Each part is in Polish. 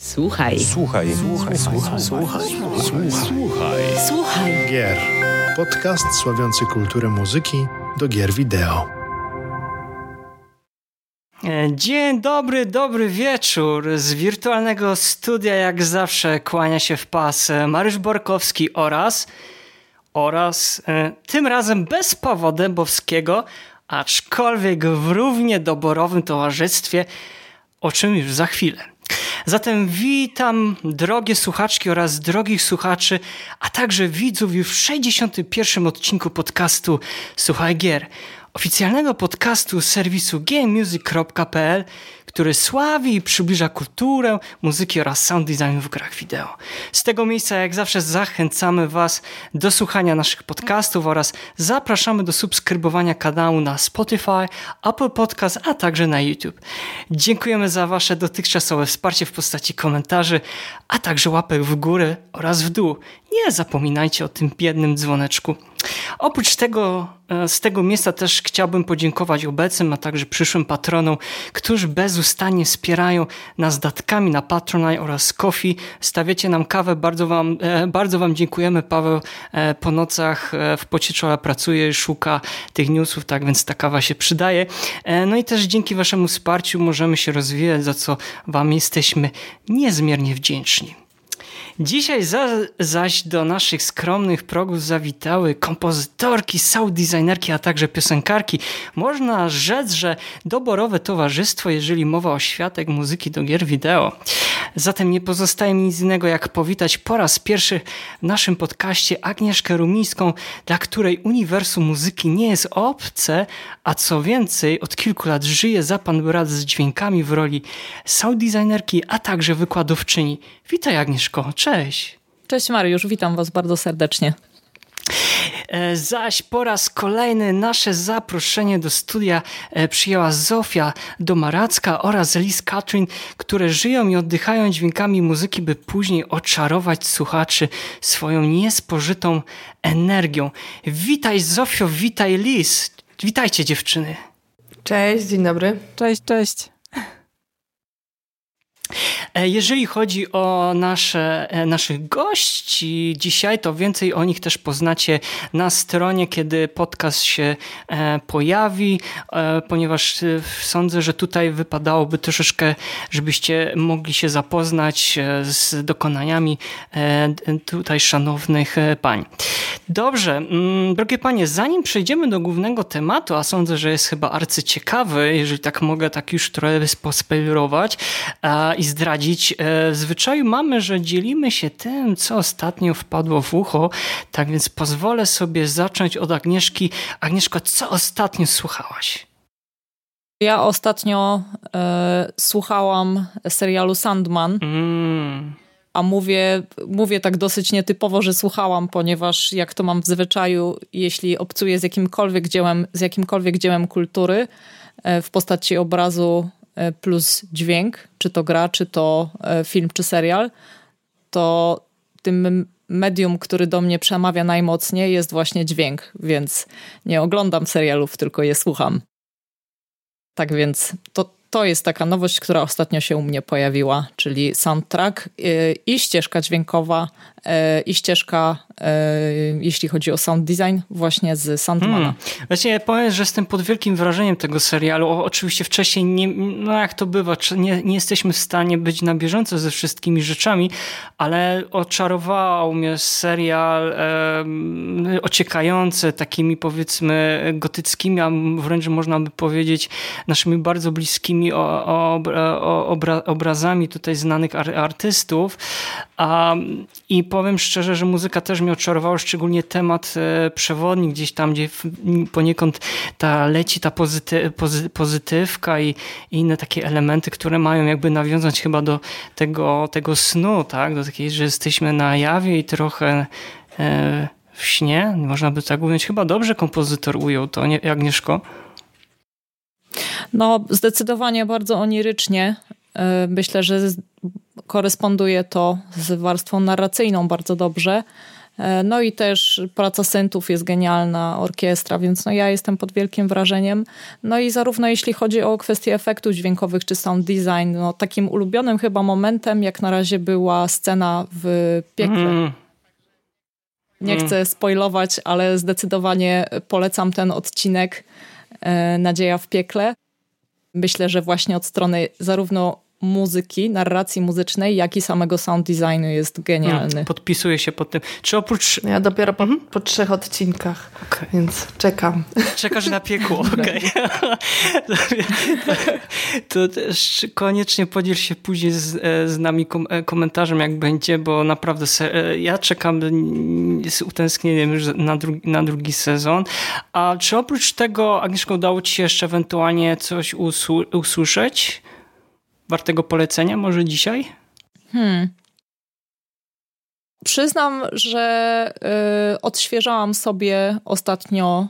Słuchaj. Słuchaj. Słuchaj. Słuchaj. Słuchaj. Słuchaj. Słuchaj. Gier. Podcast sławiący kulturę muzyki do gier wideo. E, Dzień dobry, dobry wieczór. Z wirtualnego studia jak zawsze kłania się w pas Mariusz Borkowski oraz oraz e, tym razem bez Pawła Dębowskiego, aczkolwiek w równie doborowym towarzystwie, o czym już za chwilę. Zatem witam drogie słuchaczki oraz drogich słuchaczy, a także widzów już w 61. odcinku podcastu Słuchaj Gier, oficjalnego podcastu serwisu gamemusic.pl, który sławi i przybliża kulturę, muzyki oraz sound design w grach wideo. Z tego miejsca jak zawsze zachęcamy Was do słuchania naszych podcastów oraz zapraszamy do subskrybowania kanału na Spotify, Apple Podcast, a także na YouTube. Dziękujemy za Wasze dotychczasowe wsparcie w postaci komentarzy, a także łapek w górę oraz w dół. Nie zapominajcie o tym biednym dzwoneczku. Oprócz tego, e, z tego miejsca też chciałbym podziękować obecnym, a także przyszłym patronom, którzy bezustannie wspierają nas datkami na Patronite oraz Kofi. Stawiacie nam kawę, bardzo wam, e, bardzo wam dziękujemy. Paweł e, po nocach w pocie pracuje, szuka tych newsów, tak więc ta kawa się przydaje. No i też dzięki waszemu wsparciu możemy się rozwijać, za co wam jesteśmy niezmiernie wdzięczni. Dzisiaj za, zaś do naszych skromnych progów zawitały kompozytorki, sound designerki, a także piosenkarki. Można rzec, że doborowe towarzystwo, jeżeli mowa o światek muzyki do gier wideo. Zatem nie pozostaje mi nic innego, jak powitać po raz pierwszy w naszym podcaście Agnieszkę Rumińską, dla której uniwersum muzyki nie jest obce, a co więcej, od kilku lat żyje za pan brat z dźwiękami w roli sound designerki, a także wykładowczyni. Witaj Agnieszko, cześć. Cześć Mariusz, witam was bardzo serdecznie. E, zaś po raz kolejny nasze zaproszenie do studia e, przyjęła Zofia Domaracka oraz Liz Katrin, które żyją i oddychają dźwiękami muzyki, by później oczarować słuchaczy swoją niespożytą energią. Witaj Zofio, witaj Liz. Witajcie dziewczyny. Cześć, dzień dobry. Cześć, cześć. E, jeżeli chodzi o nasze, e, naszych gości dzisiaj, to więcej o nich też poznacie na stronie, kiedy podcast się e, pojawi, ponieważ sądzę, że tutaj wypadałoby troszeczkę, żebyście mogli się zapoznać z dokonaniami tutaj szanownych pań. Dobrze, mm, drogie panie, zanim przejdziemy do głównego tematu, a sądzę, że jest chyba arcyciekawy, jeżeli tak mogę tak już trochę pospoilerować i zdradzić, w zwyczaju mamy, że dzielimy się tym, co ostatnio wpadło w ucho, tak więc pozwolę sobie zacząć od Agnieszki. Agnieszko, co ostatnio słuchałaś? Ja ostatnio e, słuchałam serialu Sandman. Mm a mówię, mówię tak dosyć nietypowo, że słuchałam, ponieważ jak to mam w zwyczaju, jeśli obcuję z jakimkolwiek dziełem, z jakimkolwiek dziełem kultury e, w postaci obrazu e, plus dźwięk, czy to gra, czy to e, film, czy serial, to tym medium, który do mnie przemawia najmocniej jest właśnie dźwięk, więc nie oglądam serialów, tylko je słucham. Tak więc to, to jest taka nowość, która ostatnio się u mnie pojawiła, czyli soundtrack y, i ścieżka dźwiękowa i ścieżka, y, jeśli chodzi o sound design, właśnie z Sandmana. Hmm. Właśnie powiem, że jestem pod wielkim wrażeniem tego serialu. Oczywiście wcześniej, nie, no jak to bywa, nie, nie jesteśmy w stanie być na bieżąco ze wszystkimi rzeczami, ale oczarował mnie serial e, ociekający takimi powiedzmy gotyckimi, a wręcz można by powiedzieć naszymi bardzo bliskimi obra, obrazami tutaj znanych artystów. A, I powiem szczerze, że muzyka też mnie oczarowała, szczególnie temat e, przewodni, gdzieś tam, gdzie poniekąd ta leci ta pozyty, pozy, pozytywka i, i, inne takie elementy, które mają jakby nawiązać chyba do tego, tego snu, tak? Do takiej, że jesteśmy na jawie i trochę e, w śnie, można by tak ująć. Chyba dobrze kompozytor ujął to, nie, Agnieszko? No, zdecydowanie bardzo onirycznie. E, myślę, że koresponduje to z warstwą narracyjną bardzo dobrze. E, no i też praca syntów jest genialna, orkiestra, więc no ja jestem pod wielkim wrażeniem. No i zarówno jeśli chodzi o kwestie efektów dźwiękowych czy sound design, no takim ulubionym chyba momentem jak na razie była scena w piekle. Mm. Nie mm. chcę spoilować, ale zdecydowanie polecam ten odcinek e, Nadzieja w piekle. Myślę, że właśnie od strony zarówno muzyki, narracji muzycznej, jak i samego sound designu jest genialny. Hmm, podpisuję się pod tym. Czy oprócz... Ja dopiero po, mhm. po trzech odcinkach, okay. więc czekam. Czekasz na piekło, okej. Okay. to też koniecznie podziel się później z, e, z nami kom e, komentarzem, jak będzie, bo naprawdę e, ja czekam z utęsknieniem już na, drugi, na drugi sezon. A czy oprócz tego, Agnieszko, udało ci się jeszcze ewentualnie coś usłyszeć? Wartego polecenia może dzisiaj? Hmm. Przyznam, że y, odświeżałam sobie ostatnio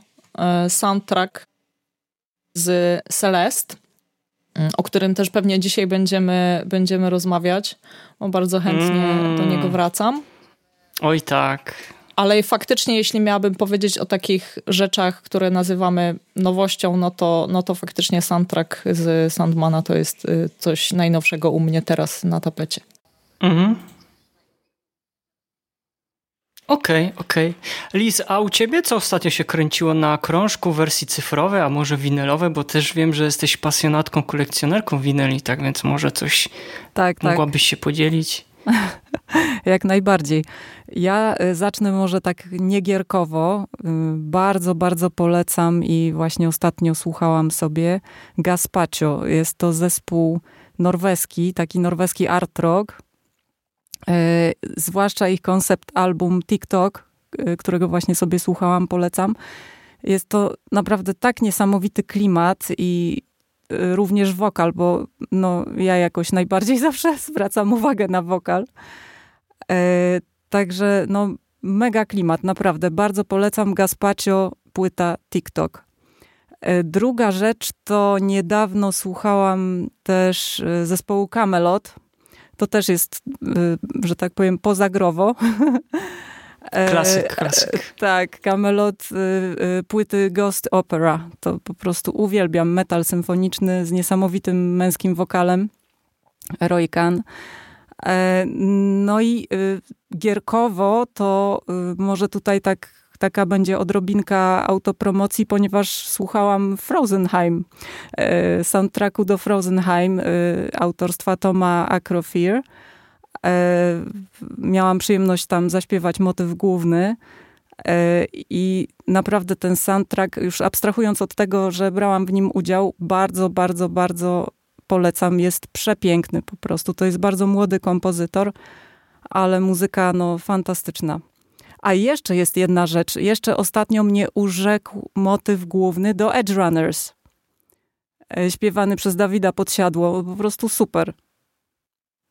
y, soundtrack z Celest, y, o którym też pewnie dzisiaj będziemy, będziemy rozmawiać, bo bardzo chętnie mm. do niego wracam. Oj tak. Ale faktycznie, jeśli miałabym powiedzieć o takich rzeczach, które nazywamy nowością, no to, no to faktycznie soundtrack z Sandmana to jest y, coś najnowszego u mnie teraz na tapecie. Mhm. Okej, okay, okej. Okay. Liz, a u ciebie co ostatnio się kręciło na krążku wersji cyfrowej, a może winylowej, bo też wiem, że jesteś pasjonatką, kolekcjonerką winyli, tak więc może coś tak, tak. mogłabyś tak. się podzielić? Jak najbardziej. Ja y, zacznę może tak niegierkowo. Y, bardzo, bardzo polecam i właśnie ostatnio słuchałam sobie Gaspacio. Jest to zespół norweski, taki norweski art rock. Y, zwłaszcza ich koncept album TikTok, którego właśnie sobie słuchałam, polecam. Jest to naprawdę tak niesamowity klimat i również wokal, bo no, ja jakoś najbardziej zawsze zwracam uwagę na wokal. E, także no, mega klimat, naprawdę. Bardzo polecam Gaspacio, płyta TikTok. E, druga rzecz to niedawno słuchałam też e, zespołu Camelot. To też jest, że tak powiem, pozagrowo. Klasyk, klasyk. Tak, Camelot, płyty Ghost Opera. To po prostu uwielbiam. Metal symfoniczny z niesamowitym męskim wokalem. Roy Khan. E, no i y, gierkowo to y, może tutaj tak, taka będzie odrobinka autopromocji, ponieważ słuchałam Frozenheim, e, soundtracku do Frozenheim y, autorstwa Toma Acrofear. E, miałam przyjemność tam zaśpiewać motyw główny. I naprawdę ten soundtrack, już abstrahując od tego, że brałam w nim udział, bardzo, bardzo, bardzo polecam, jest przepiękny po prostu. To jest bardzo młody kompozytor, ale muzyka no fantastyczna. A jeszcze jest jedna rzecz. Jeszcze ostatnio mnie urzekł motyw główny do Edge Runners. E, śpiewany przez Dawida Podsiadło. Po prostu super.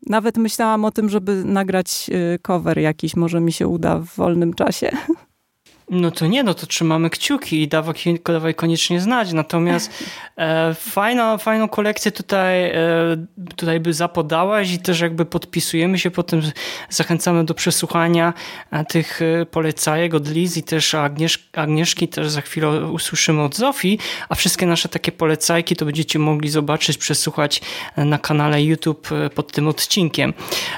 Nawet myślałam o tym, żeby nagrać e, cover jakiś. Może mi się uda w wolnym czasie. No to nie, no to trzymamy kciuki i dawaj, koniecznie znać. Natomiast e, fajna, fajną kolekcję tutaj, e, tutaj by zapodałaś i też jakby podpisujemy się potem, zachęcamy do przesłuchania e, tych e, polecajek od Liz i też Agniesz, Agnieszki też za chwilę usłyszymy od Zofii, a wszystkie nasze takie polecajki to będziecie mogli zobaczyć, przesłuchać e, na kanale YouTube pod tym odcinkiem.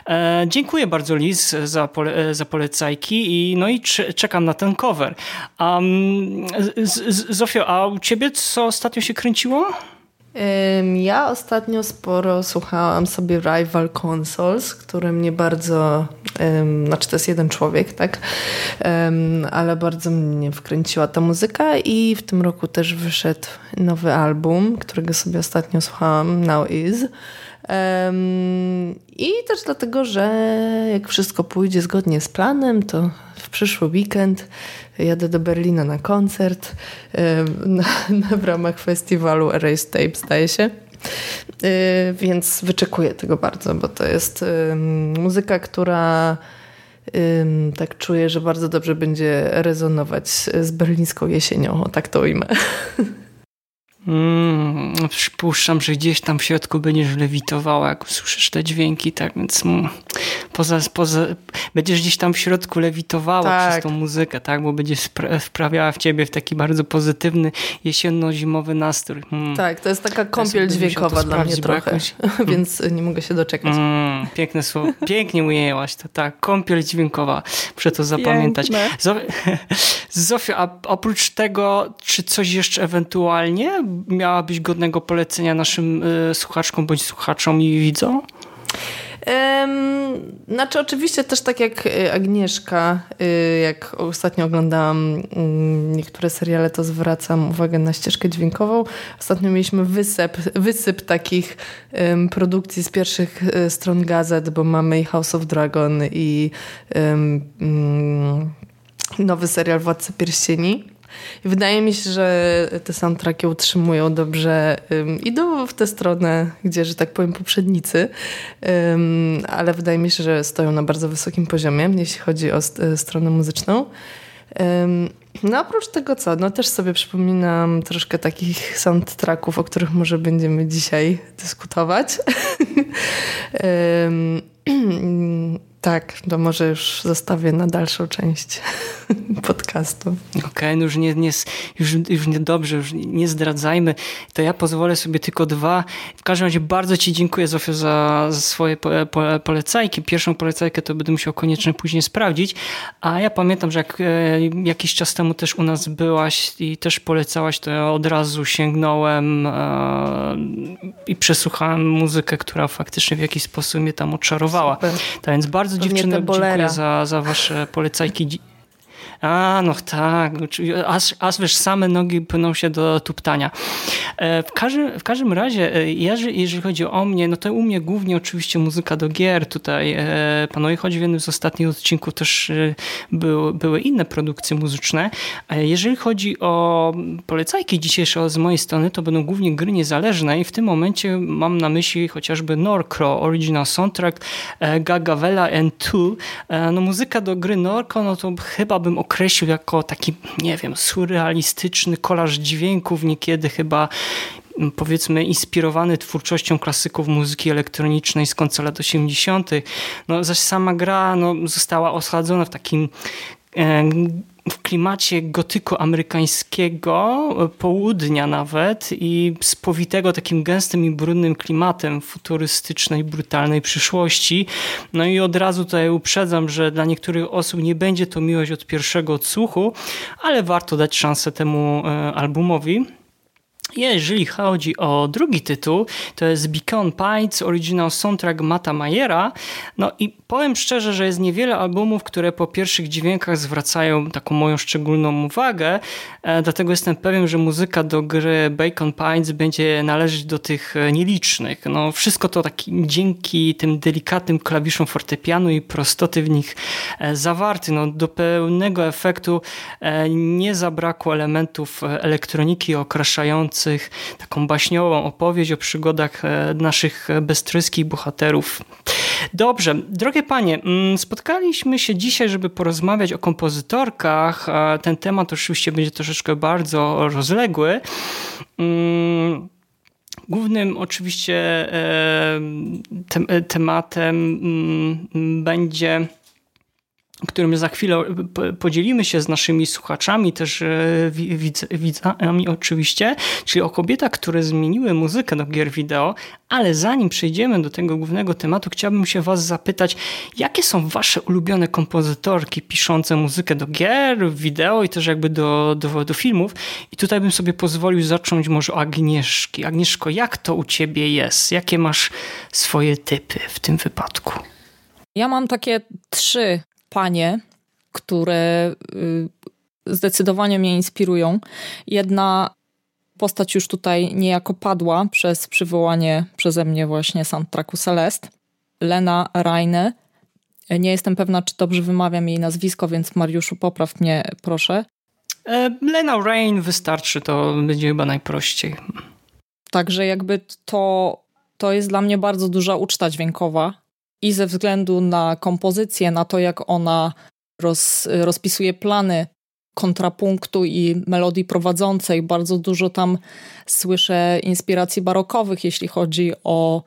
E, dziękuję bardzo Liz za, pole, za polecajki i no i czekam na ten cover cover. Um, Zofio, a u ciebie co ostatnio się kręciło? Ja ostatnio sporo słuchałam sobie Rival Consoles, który mnie bardzo, um, znaczy to jest jeden człowiek, tak, um, ale bardzo mnie wkręciła ta muzyka i w tym roku też wyszedł nowy album, którego sobie ostatnio słuchałam, Now Is. Um, I też dlatego, że jak wszystko pójdzie zgodnie z planem, to w przyszły weekend jadę do Berlina na koncert na, na w ramach festiwalu Erase Tape, zdaje się. E, więc wyczekuję tego bardzo, bo to jest muzyka, która tak czuję, że bardzo dobrze będzie rezonować z berlińską jesienią, o tak to ujmę. Mm, przypuszczam, że gdzieś tam w środku będziesz lewitowała, jak usłyszysz te dźwięki, tak więc mm, poza, poza, będziesz gdzieś tam w środku lewitowała tak. przez tą muzykę, tak? Bo będzie wprawiała w ciebie w taki bardzo pozytywny jesienno-zimowy nastrój. Hmm. Tak, to jest taka kąpiel ja dźwiękowa dla mnie trochę, jakąś... więc nie mogę się doczekać. Mm, piękne słowo. Pięknie ujęłaś to, tak. Kąpiel dźwiękowa. Muszę to zapamiętać. Zofia, a oprócz tego, czy coś jeszcze ewentualnie miałabyś godnego polecenia naszym y, słuchaczkom bądź słuchaczom i widzom? Znaczy oczywiście też tak jak y, Agnieszka, y, jak ostatnio oglądałam mm, niektóre seriale, to zwracam uwagę na ścieżkę dźwiękową. Ostatnio mieliśmy wysyp, wysyp takich produkcji z pierwszych stron gazet, bo mamy i House of Dragon i um, nowy serial Władcy Pierścieni. Wydaje mi się, że te soundtracki utrzymują dobrze, um, idą w tę stronę, gdzie, że tak powiem, poprzednicy, um, ale wydaje mi się, że stoją na bardzo wysokim poziomie, jeśli chodzi o st stronę muzyczną. Um, no oprócz tego co, no też sobie przypominam troszkę takich soundtracków, o których może będziemy dzisiaj dyskutować. Tak, to może już zostawię na dalszą część podcastu. Okej, okay, no już, nie, nie, już, już nie dobrze, już nie zdradzajmy. To ja pozwolę sobie tylko dwa. W każdym razie bardzo Ci dziękuję, Zofio, za, za swoje po, po, polecajki. Pierwszą polecajkę to będę musiał koniecznie później sprawdzić. A ja pamiętam, że jak e, jakiś czas temu też u nas byłaś i też polecałaś, to ja od razu sięgnąłem e, i przesłuchałem muzykę, która faktycznie w jakiś sposób mnie tam oczarowała. Super. Tak więc bardzo dziewczyny dziękuję za, za wasze polecajki. A, no tak, aż, aż wiesz, same nogi płyną się do tuptania. E, w każdym, w każdym razie, e, jeżeli, jeżeli chodzi o mnie, no to u mnie głównie oczywiście muzyka do gier. Tutaj e, panowie, choć w jednym z ostatnich odcinków też był, były inne produkcje muzyczne. Jeżeli chodzi o polecajki dzisiejsze z mojej strony, to będą głównie gry niezależne i w tym momencie mam na myśli chociażby Norcro, Original Soundtrack, Gagavela and Two. No muzyka do gry Norco, no to chyba bym określił jako taki, nie wiem, surrealistyczny kolaż dźwięków, niekiedy chyba mm, powiedzmy inspirowany twórczością klasyków muzyki elektronicznej z końca lat 80. No, zaś sama gra no, została osadzona w takim e, w klimacie gotyku amerykańskiego, południa nawet i spowitego takim gęstym i brudnym klimatem futurystycznej, brutalnej przyszłości. No i od razu tutaj uprzedzam, że dla niektórych osób nie będzie to miłość od pierwszego odsłuchu, ale warto dać szansę temu e, albumowi. Jeżeli chodzi o drugi tytuł, to jest Beacon Pines Original Soundtrack Mata Mayera. No i powiem szczerze, że jest niewiele albumów, które po pierwszych dźwiękach zwracają taką moją szczególną uwagę, e, dlatego jestem pewien, że muzyka do gry Bacon Pines będzie należeć do tych e, nielicznych. No wszystko to taki dzięki tym delikatnym klawiszom fortepianu i prostoty w nich e, zawarty. No do pełnego efektu nie zabrakło elementów elektroniki okraszającej taką baśniową opowieść o przygodach e, naszych beztryskich bohaterów. Dobrze, drogie panie, mm, spotkaliśmy się dzisiaj, żeby porozmawiać o kompozytorkach. Ten temat oczywiście będzie troszeczkę bardzo rozległy. Mm, głównym oczywiście e, tematem mm, będzie którym za chwilę podzielimy się z naszymi słuchaczami, też e, widzami oczywiście, czyli o kobietach, które zmieniły muzykę do gier wideo, ale zanim przejdziemy do tego głównego tematu, chciałbym się was zapytać, jakie są wasze ulubione kompozytorki piszące muzykę do gier, wideo i też jakby do, do, do filmów i tutaj bym sobie pozwolił zacząć może o Agnieszki. Agnieszko, jak to u ciebie jest? Jakie masz swoje typy w tym wypadku? Ja mam takie trzy panie, które y, zdecydowanie mnie inspirują. Jedna postać już tutaj niejako padła przez przywołanie przeze mnie właśnie soundtracku Celest. Lena Reine. Nie jestem pewna, czy dobrze wymawiam jej nazwisko, więc Mariuszu, popraw mnie, proszę. E, Lena Rain wystarczy, to będzie chyba najprościej. Także jakby to, to jest dla mnie bardzo duża uczta dźwiękowa i ze względu na kompozycję, na to, jak ona roz, rozpisuje plany kontrapunktu i melodii prowadzącej. Bardzo dużo tam słyszę inspiracji barokowych, jeśli chodzi o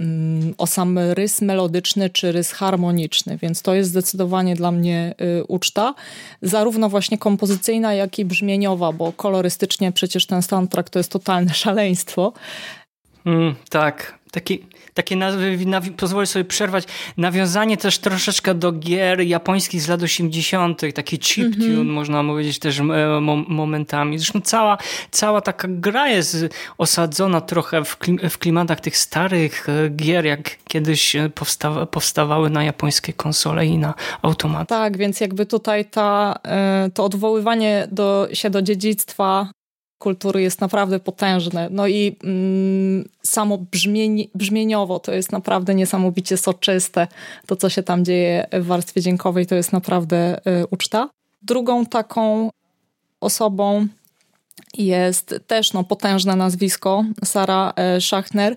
mm, o sam rys melodyczny czy rys harmoniczny, więc to jest zdecydowanie dla mnie y, uczta, zarówno właśnie kompozycyjna, jak i brzmieniowa, bo kolorystycznie przecież ten soundtrack to jest totalne szaleństwo. Mm, tak, taki takie nazwy, pozwolę sobie przerwać, nawiązanie też troszeczkę do gier japońskich z lat 80., taki chiptune, mm -hmm. można powiedzieć też e, momentami. Zresztą cała, cała taka gra jest osadzona trochę w, klim w klimatach tych starych e, gier, jak kiedyś e, powsta powstawały na japońskie konsole i na automaty. Tak, więc jakby tutaj ta, to odwoływanie do, się do dziedzictwa kultury jest naprawdę potężne. No i mm, samo brzmień, brzmieniowo to jest naprawdę niesamowicie soczyste. To, co się tam dzieje w warstwie dźwiękowej, to jest naprawdę y, uczta. Drugą taką osobą jest też no, potężne nazwisko, Sara y, Schachner.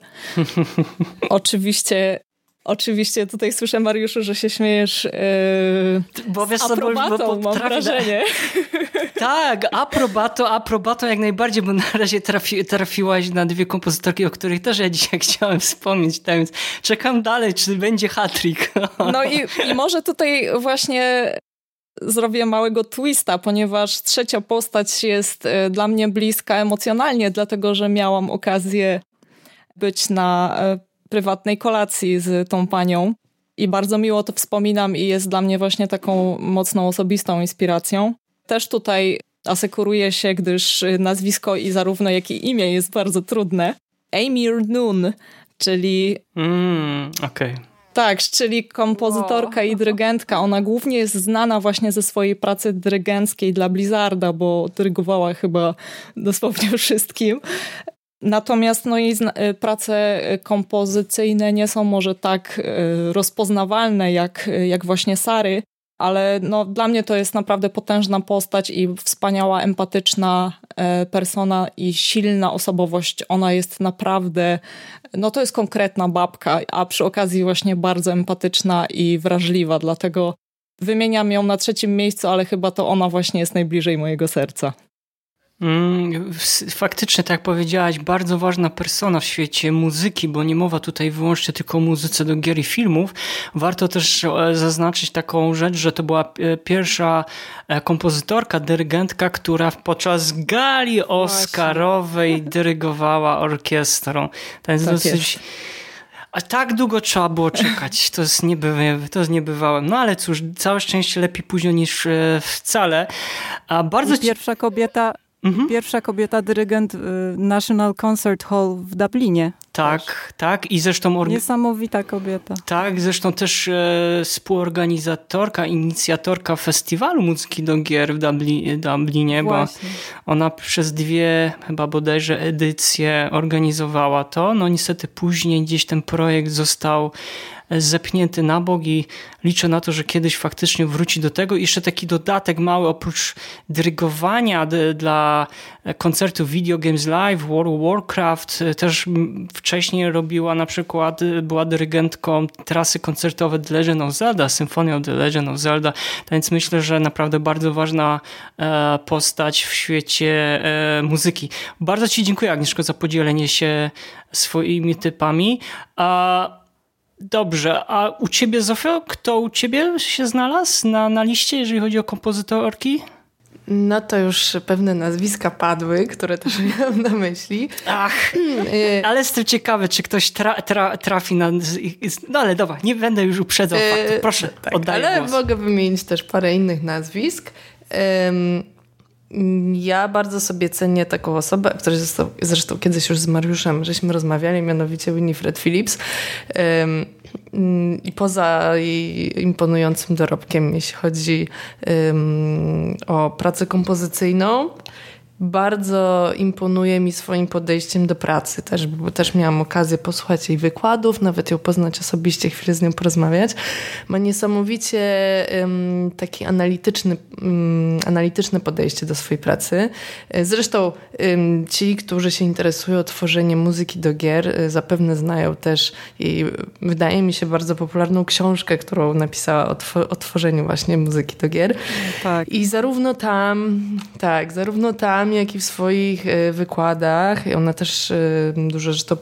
Oczywiście Oczywiście tutaj słyszę, Mariuszu, że się śmiejesz yy, bo wiesz, aprobatą, bo, bo, mam wrażenie. Tak, aprobato, aprobato jak najbardziej, bo na razie trafi, trafiłaś na dwie kompozytorki, o których też ja dzisiaj chciałem wspomnieć, tak więc czekam dalej, czy będzie hatrik. No i, i może tutaj właśnie zrobię małego twista, ponieważ trzecia postać jest y, dla mnie bliska emocjonalnie, dlatego że miałam okazję być na y, prywatnej kolacji z tą panią. I bardzo miło to wspominam i jest dla mnie właśnie taką mocną osobistą inspiracją. Też tutaj asekuruję się, gdyż nazwisko i zarówno jak i imię jest bardzo trudne. Amir Noon, czyli... Mm, okej. Okay. Tak, czyli kompozytorka i dyrygentka. Ona głównie jest znana właśnie ze swojej pracy dyrygenckiej dla Blizzarda, bo dyrygowała chyba dosłownie wszystkim. Natomiast no, jej y, prace y, kompozycyjne nie są może tak y, rozpoznawalne jak, jak właśnie Sary, ale no, dla mnie to jest naprawdę potężna postać i wspaniała, empatyczna persona i silna osobowość. Ona jest naprawdę, no to jest konkretna babka, a przy okazji właśnie bardzo empatyczna i wrażliwa, dlatego wymieniam ją na trzecim miejscu, ale chyba to ona właśnie jest najbliżej mojego serca. Mm, faktycznie, tak jak powiedziałaś, bardzo ważna persona w świecie muzyki, bo nie mowa tutaj wyłącznie tylko o muzyce do gier i filmów. Warto też e, zaznaczyć taką rzecz, że to była e, pierwsza e, kompozytorka, dyrygentka, która podczas gali oscarowej Właśnie. dyrygowała orkiestrą. To jest tak dosyć... Jest. A tak długo trzeba było czekać. To jest, niebywa, to jest niebywałe. No ale cóż, całe szczęście lepiej późno niż wcale. A bardzo Pierwsza kobieta Mhm. Pierwsza kobieta dyrygent y, National Concert Hall w Dublinie. Tak, też. tak. I zresztą... Niesamowita kobieta. Tak, zresztą też e, współorganizatorka, inicjatorka festiwalu muzyki do gier w Dubli, Dublinie, Właśnie. bo ona przez dwie chyba bodajże edycje organizowała to. No niestety później gdzieś ten projekt został zepchnięty na bok i liczę na to, że kiedyś faktycznie wróci do tego. I jeszcze taki dodatek mały, oprócz dyrygowania dla koncertów Video Games Live, World of Warcraft, też wcześniej robiła na przykład, była dyrygentką trasy koncertowe The Legend of Zelda, Symphony of the Legend of Zelda, więc myślę, że naprawdę bardzo ważna e, postać w świecie e, muzyki. Bardzo Ci dziękuję Agnieszko za podzielenie się swoimi typami. Dobrze, a u ciebie Zofio, kto u ciebie się znalazł na, na liście, jeżeli chodzi o kompozytorki? No to już pewne nazwiska padły, które też miałam na myśli. Ach, y, ale jestem ciekawy, czy ktoś tra, tra, trafi na... No ale dobra, nie będę już uprzedzał yy, faktu. Proszę, tak, oddaję Ale głos. mogę wymienić też parę innych nazwisk. Ja bardzo sobie cenię taką osobę, która zresztą, zresztą kiedyś już z Mariuszem żeśmy rozmawiali, mianowicie Winifred Phillips. I poza jej imponującym dorobkiem, jeśli chodzi o pracę kompozycyjną, bardzo imponuje mi swoim podejściem do pracy też, bo też miałam okazję posłuchać jej wykładów, nawet ją poznać osobiście, chwilę z nią porozmawiać. Ma niesamowicie um, taki analityczny, um, analityczne podejście do swojej pracy. Zresztą um, ci, którzy się interesują tworzeniem muzyki do gier, e, zapewne znają też jej, wydaje mi się, bardzo popularną książkę, którą napisała o, o tworzeniu właśnie muzyki do gier. Tak. I zarówno tam, tak, zarówno tam, występami, jak i w swoich wykładach. Ona też dużo rzeczy to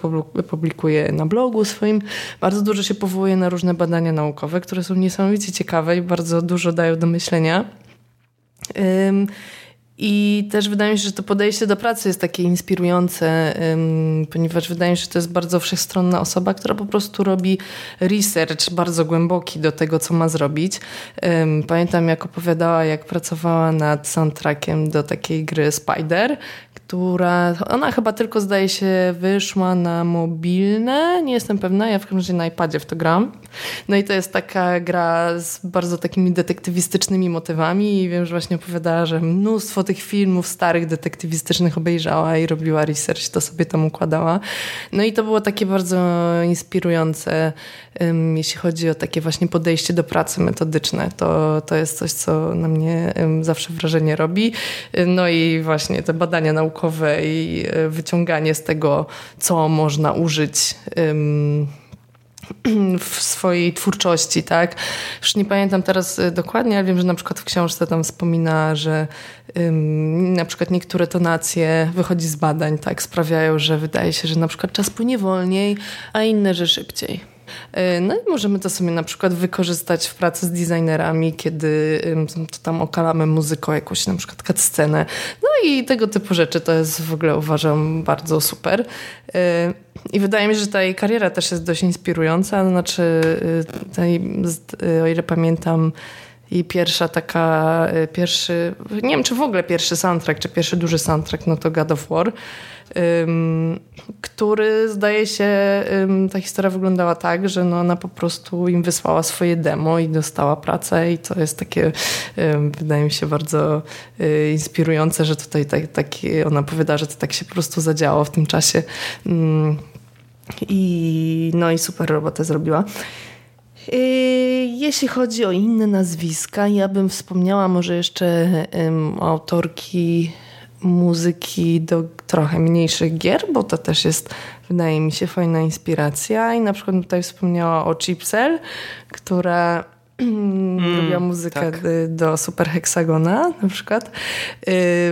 publikuje na blogu swoim. Bardzo dużo się powołuje na różne badania naukowe, które są niesamowicie ciekawe i bardzo dużo dają do myślenia. I też wydaje mi się, że to podejście do pracy jest takie inspirujące, ponieważ wydaje mi się, że to jest bardzo wszechstronna osoba, która po prostu robi research bardzo głęboki do tego, co ma zrobić. Pamiętam, jak opowiadała, jak pracowała nad soundtrackiem do takiej gry Spider, która, ona chyba tylko zdaje się wyszła na mobilne, nie jestem pewna, ja w każdym razie na iPadzie w to gram. No i to jest taka gra z bardzo takimi detektywistycznymi motywami i wiem, że właśnie opowiadała, że mnóstwo tych filmów starych detektywistycznych obejrzała i robiła research, to sobie tam układała. No i to było takie bardzo inspirujące, um, jeśli chodzi o takie właśnie podejście do pracy metodyczne. To, to jest coś, co na mnie um, zawsze wrażenie robi. No i właśnie te badania naukowe i e, wyciąganie z tego, co można użyć w swojej twórczości, tak? Już nie pamiętam teraz y, dokładnie, ale wiem, że na przykład w książce tam wspomina, że na przykład niektóre tonacje wychodzi z badań, tak? Sprawiają, że wydaje się, że na przykład czas płynie wolniej, a inne, że szybciej. Y, no i możemy to sobie na przykład wykorzystać w pracy z designerami, kiedy to tam okalamy muzyką jakąś na przykład cutscenę. No i tego typu rzeczy to jest w ogóle uważam bardzo super. Y, I wydaje mi się, że ta jej kariera też jest dość inspirująca. Znaczy, y, o ile pamiętam, i pierwsza taka, pierwszy, nie wiem czy w ogóle pierwszy soundtrack, czy pierwszy duży soundtrack, no to God of War który zdaje się, ta historia wyglądała tak, że no ona po prostu im wysłała swoje demo i dostała pracę i to jest takie, wydaje mi się bardzo y, inspirujące, że tutaj tak, tak, ona powiada, że to tak się po prostu zadziało w tym czasie. I no i super robotę zrobiła. Y, jeśli chodzi o inne nazwiska, ja bym wspomniała może jeszcze autorki muzyki do trochę mniejszych gier, bo to też jest, wydaje mi się, fajna inspiracja. I na przykład tutaj wspomniała o Chipsel, która mm, robiła muzykę tak. do Super Hexagona na przykład.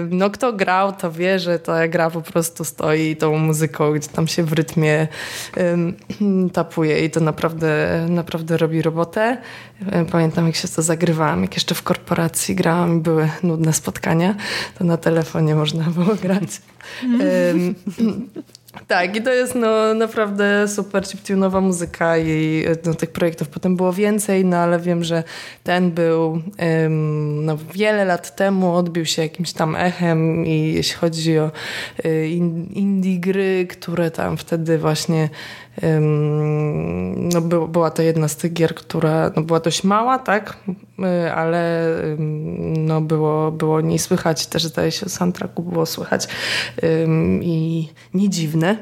No kto grał, to wie, że ta gra po prostu stoi tą muzyką, gdzie tam się w rytmie tapuje i to naprawdę, naprawdę robi robotę. Pamiętam, jak się to zagrywałam, jak jeszcze w korporacji grałam i były nudne spotkania, to na telefonie można było grać. Tak, i to jest no, naprawdę super chiptunowa muzyka i no, tych projektów potem było więcej, no ale wiem, że ten był no, wiele lat temu, odbił się jakimś tam echem i jeśli chodzi o y, indie gry, które tam wtedy właśnie no, była to jedna z tych gier, która no, była dość mała, tak, y, ale no, było, było nie słychać, też zdaje się soundtracku było słychać i nie dziwne.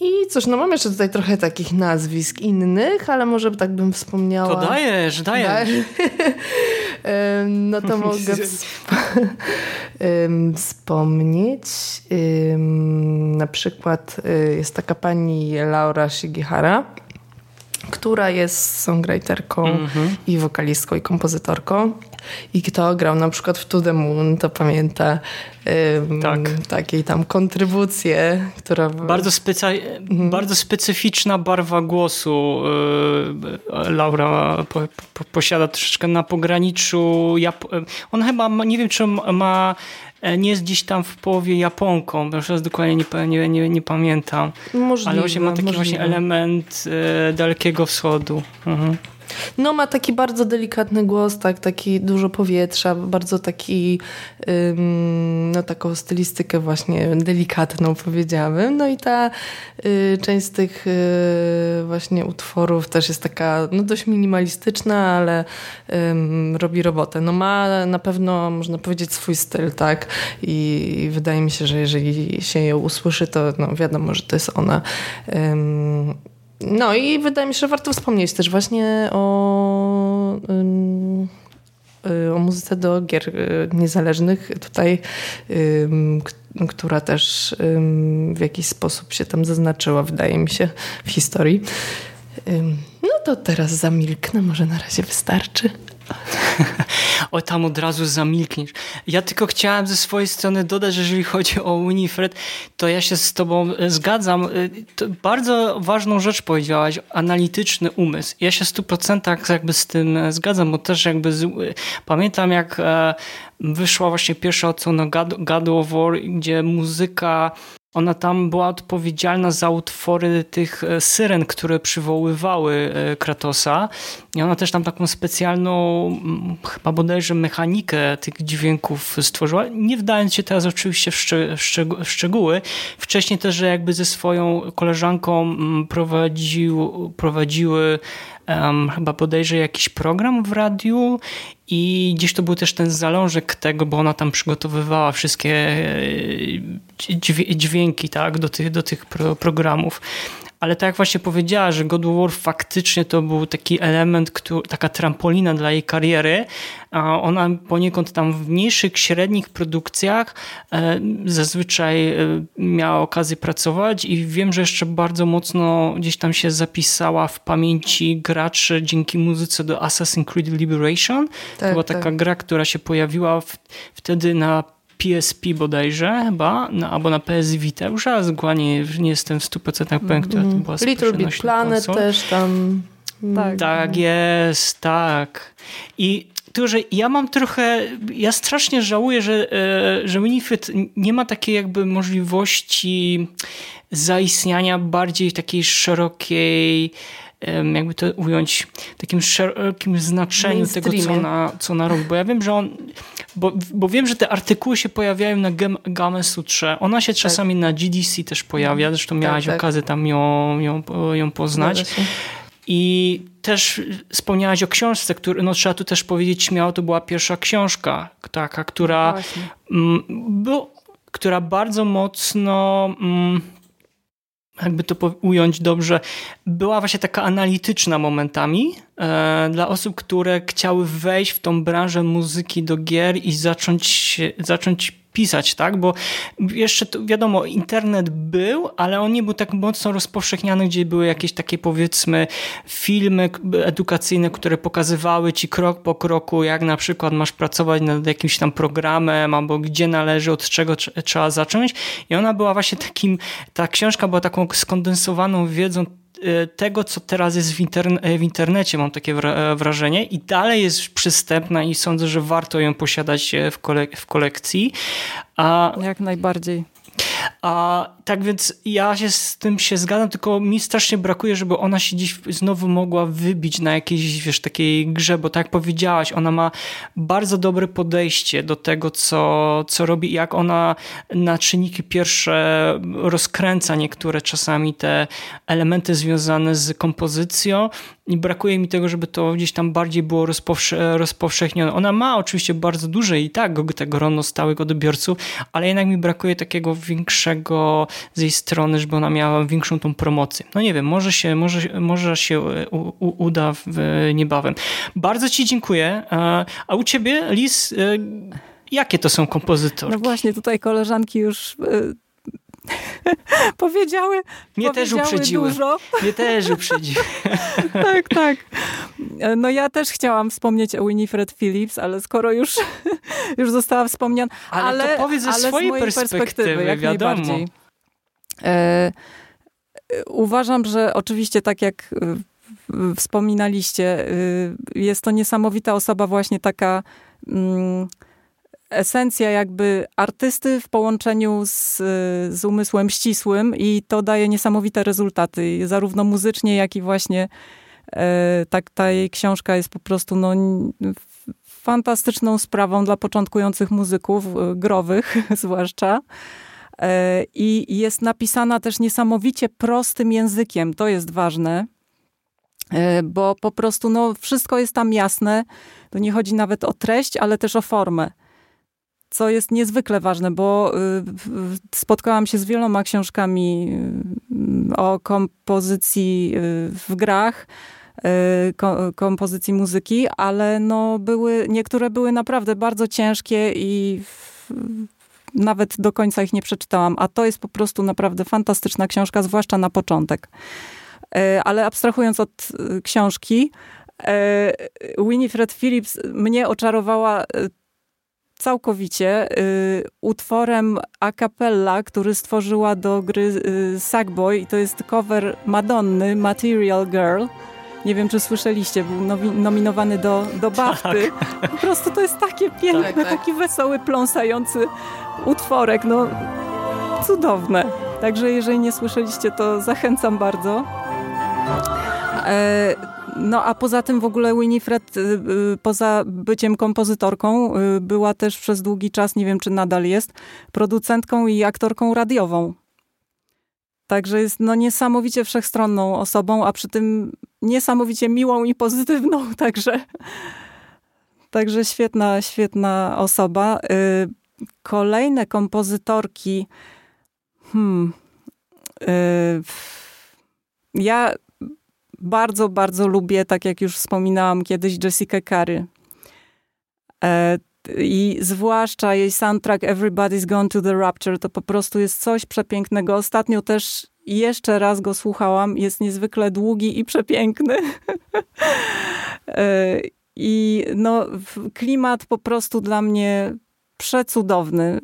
I cóż, no mam jeszcze tutaj trochę takich nazwisk innych, ale może tak bym wspomniała. To dajesz, dajesz. no to mogę wspomnieć. Na przykład y, jest taka pani Laura Shigihara, która jest songwriterką mm -hmm. i wokalistką i kompozytorką. I kto grał na przykład w To The Moon, to pamięta um, tak. takiej tam kontrybucję, która... Bardzo, speca... Mhm. bardzo specyficzna barwa głosu yy, Laura po, po, posiada troszeczkę na pograniczu Jap... on chyba, ma, nie wiem czy ma nie jest gdzieś tam w połowie Japonką, bo już raz dokładnie nie, nie, nie, nie pamiętam. Możliwe, ale właśnie ma taki możliwe. właśnie element e, Dalekiego Wschodu. Mhm. No ma taki bardzo delikatny głos, tak, taki dużo powietrza, bardzo taki, ym, no taką stylistykę właśnie delikatną powiedziałabym. No i ta y, część z tych y, właśnie utworów też jest taka, no dość minimalistyczna, ale ym, robi robotę. No ma na pewno, można powiedzieć, swój styl, tak, i, i wydaje mi się, że jeżeli się ją usłyszy, to no wiadomo, że to jest ona. Ym, no i wydaje mi się, że warto wspomnieć też właśnie o, y, o muzyce do gier y, niezależnych tutaj, która też w jakiś sposób się tam zaznaczyła, wydaje mi się, w historii. No to teraz zamilknę, może na razie wystarczy. o tam od razu zamilkniesz. Ja tylko chciałem ze swojej strony dodać, że jeżeli chodzi o Winifred, to ja się z tobą e, zgadzam. E, to bardzo ważną rzecz powiedziałaś, analityczny umysł. Ja się w stu procentach jakby z tym e, zgadzam, bo też jakby z, pamiętam jak wyszła właśnie pierwsza odsłona God, God War, gdzie muzyka ona tam była odpowiedzialna za utwory tych e, syren, które przywoływały e, Kratosa. I ona też tam taką specjalną, chyba bodajże mechanikę tych dźwięków stworzyła. Nie wdając się teraz oczywiście w, szczeg w szczegóły. Wcześniej też, że jakby ze swoją koleżanką prowadził, prowadziły um, chyba podejrzę jakiś program w radiu i gdzieś to był też ten zalążek tego, bo ona tam przygotowywała wszystkie e, dźwięki tak, do tych, do tych programów. Ale tak jak właśnie powiedziała, że God of War faktycznie to był taki element, który, taka trampolina dla jej kariery. A ona poniekąd tam w mniejszych, średnich produkcjach e, zazwyczaj e, miała okazję pracować i wiem, że jeszcze bardzo mocno gdzieś tam się zapisała w pamięci graczy dzięki muzyce do Assassin's Creed Liberation. Tak, to była tak. taka gra, która się pojawiła w, wtedy na PSP bodajże chyba, no, albo na PS Vita. Już raz nie, nie jestem w 100% pewien, która to była Little Big Planet konsol. też tam. Tak, tak jest, tak. I to, że ja mam trochę, ja strasznie żałuję, że, e, że Winifred nie ma takiej jakby możliwości zaistniania bardziej takiej szerokiej jakby to ująć, takim szerokim znaczeniu tego, co na, co na rok. Bo ja wiem, że on, bo, bo wiem, że te artykuły się pojawiają na Game Sutrze. Ona się tak. czasami na GDC też pojawia, mhm. zresztą miałaś tak, tak. okazję tam ją, ją, ją poznać. I też wspomniałaś o książce, który, no trzeba tu też powiedzieć śmiało, to była pierwsza książka, taka, która, która bardzo mocno mm, jakby to ująć dobrze, była właśnie taka analityczna momentami dla osób, które chciały wejść w tą branżę muzyki do gier i zacząć, zacząć pisać, tak? Bo jeszcze to, wiadomo, internet był, ale on nie był tak mocno rozpowszechniany, gdzie były jakieś takie powiedzmy filmy edukacyjne, które pokazywały ci krok po kroku, jak na przykład masz pracować nad jakimś tam programem, albo gdzie należy, od czego trzeba zacząć. I ona była właśnie takim, ta książka była taką skondensowaną wiedzą tego, co teraz jest w, interne w, internecie, mam takie wrażenie, i dalej jest przystępna i sądzę, że warto ją posiadać e, w, w kolekcji. A, Jak najbardziej. A tak więc ja się z tym się zgadzam, tylko mi strasznie brakuje, żeby ona się dziś znowu mogła wybić na jakiejś, wiesz, takiej grze, bo tak jak powiedziałaś, ona ma bardzo dobre podejście do tego, co, co robi jak ona na czynniki pierwsze rozkręca niektóre czasami te elementy związane z kompozycją i brakuje mi tego, żeby to gdzieś tam bardziej było rozpowsze rozpowszechnione. Ona ma oczywiście bardzo duże i tak tego grono stałych odbiorców, ale jednak mi brakuje takiego większego z jej strony, żeby ona miała większą tą promocję. No nie wiem, może się, może, może się u, u, uda w, niebawem. Bardzo Ci dziękuję. A u Ciebie, Lis, e, jakie to są kompozytory? No właśnie, tutaj koleżanki już e, powiedziały. Mnie też uprzedziły. Dużo. Mnie też uprzedziły. tak, tak. No ja też chciałam wspomnieć o Winifred Phillips, ale skoro już, już została wspomniana. Ale, ale to powiedz ze swojej perspektywy, perspektywy jak wiadomo. najbardziej. E, uważam, że oczywiście tak jak e, wspominaliście, e, jest to niesamowita osoba, właśnie taka mm, esencja jakby artysty w połączeniu z, z umysłem ścisłym i to daje niesamowite rezultaty, zarówno muzycznie, jak i właśnie tak ta jej książka jest po prostu no, fantastyczną sprawą dla początkujących muzyków, growych zwłaszcza. E, I jest napisana też niesamowicie prostym językiem. To jest ważne, e, bo po prostu no, wszystko jest tam jasne. To nie chodzi nawet o treść, ale też o formę. Co jest niezwykle ważne, bo y, spotkałam się z wieloma książkami y, o kompozycji y, w grach, kompozycji muzyki, ale no były, niektóre były naprawdę bardzo ciężkie i nawet do końca ich nie przeczytałam, a to jest po prostu naprawdę fantastyczna książka, zwłaszcza na początek. Ale abstrahując od książki, Winifred Phillips mnie oczarowała całkowicie utworem a cappella, który stworzyła do gry Sackboy i to jest cover Madonny, Material Girl. Nie wiem, czy słyszeliście, był nominowany do, do BAFTY. Tak. Po prostu to jest takie piękne, tak, tak. taki wesoły, pląsający utworek. No, cudowne. Także jeżeli nie słyszeliście, to zachęcam bardzo. E, no a poza tym w ogóle Winifred, y, y, poza byciem kompozytorką, y, była też przez długi czas, nie wiem czy nadal jest, producentką i aktorką radiową. Także jest no, niesamowicie wszechstronną osobą, a przy tym niesamowicie miłą i pozytywną, także, także świetna, świetna osoba. Kolejne kompozytorki, Hmm. Ja bardzo, bardzo lubię, tak jak już wspominałam kiedyś, Jessica Curry. E, I zwłaszcza jej soundtrack Everybody's Gone to the Rapture to po prostu jest coś przepięknego. Ostatnio też jeszcze raz go słuchałam. Jest niezwykle długi i przepiękny. E, I no, klimat po prostu dla mnie przecudowny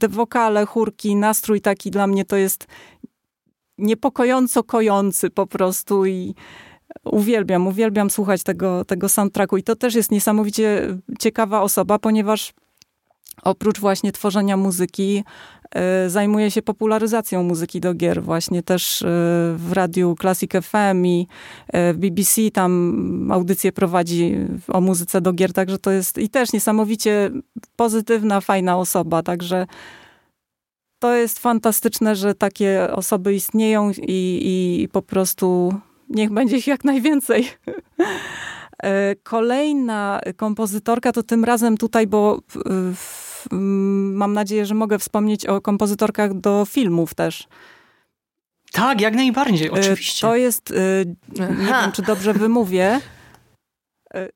te wokale, chórki, nastrój taki dla mnie to jest niepokojąco kojący po prostu i uwielbiam, uwielbiam słuchać tego, tego soundtracku i to też jest niesamowicie ciekawa osoba, ponieważ oprócz właśnie tworzenia muzyki, e, zajmuje się popularyzacją muzyki do gier. Właśnie też e, w radiu Classic FM i e, BBC tam audycje prowadzi o muzyce do gier, także to jest i też niesamowicie pozytywna, fajna osoba, także to jest fantastyczne, że takie osoby istnieją i, i po prostu niech będzie ich jak najwięcej. Kolejna kompozytorka to tym razem tutaj, bo w, mam nadzieję, że mogę wspomnieć o kompozytorkach do filmów też. Tak, jak najbardziej, e, oczywiście. To jest, e, nie Aha. wiem, czy dobrze wymówię. E,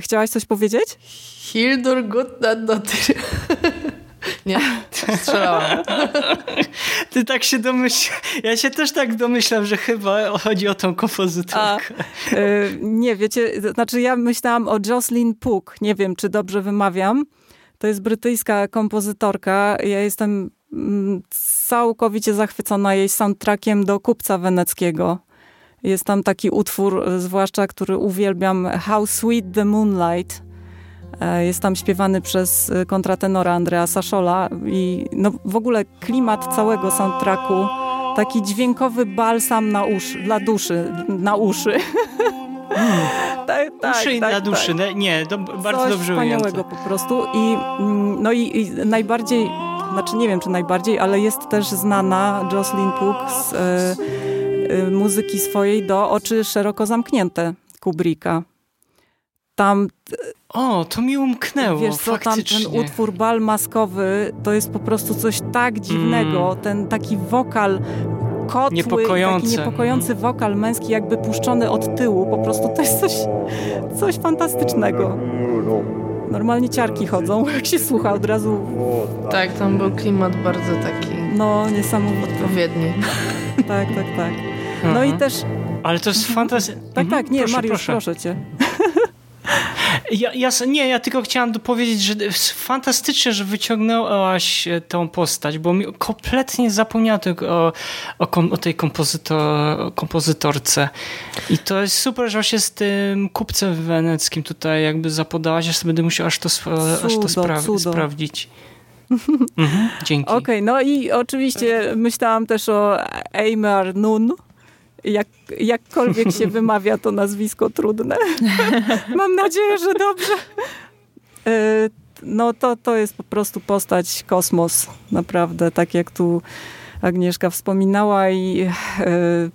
chciałaś coś powiedzieć? Hildur Gudnadottir. Nie, strzelałam. Ty tak się domyślasz. Ja się też tak domyślam, że chyba chodzi o tą kompozytorkę. A, nie, wiecie, znaczy ja myślałam o Jocelyn Puk. Nie wiem, czy dobrze wymawiam. To jest brytyjska kompozytorka. Ja jestem mm, całkowicie zachwycona jej soundtrackiem do Kupca Weneckiego. Jest tam taki utwór, zwłaszcza który uwielbiam, How Sweet the Moonlight. E, jest tam śpiewany przez kontratenora Andreasa Schola i no, w ogóle klimat całego soundtracku, taki dźwiękowy balsam na uszy, dla duszy, na uszy. tak, tak, uszy tak, na duszy, tak. nie, do, bardzo Coś dobrze wspaniałego po prostu i mm, no i, i, najbardziej, znaczy nie wiem czy najbardziej, ale jest też znana Jocelyn Puk z y, y, muzyki swojej do Oczy szeroko zamknięte Kubricka. Tam o, to mi umknęło, Wiesz co, tam ten utwór bal maskowy to jest po prostu coś tak dziwnego, mm. ten taki wokal kotły, taki niepokojący wokal męski jakby puszczony od tyłu. Po prostu to jest coś, coś fantastycznego. Normalnie ciarki chodzą, jak się słucha od razu. Tak, tam był klimat bardzo taki... No, niesamowity. Odpowiedni. Tak, tak, tak. No mhm. i też... Ale to jest fantastyczne. Tak, mhm. tak, nie, proszę, Mariusz, proszę. proszę cię. Ja, ja, nie, ja tylko chciałam powiedzieć, że fantastycznie, że wyciągnęłaś e, tą postać, bo mi kompletnie zapomniałem o, o, o tej kompozytor, kompozytorce. I to jest super, że się z tym kupcem weneckim tutaj jakby zapodałaś, aż będę musiał aż to, cudo, aż to spra sprawdzić. Mhm, dzięki. Okej, okay, no i oczywiście myślałam też o Eimar Nun, jak, jakkolwiek się wymawia to nazwisko trudne. Mam nadzieję, że dobrze. E, no to, to jest po prostu postać kosmos, naprawdę, tak jak tu Agnieszka wspominała i e,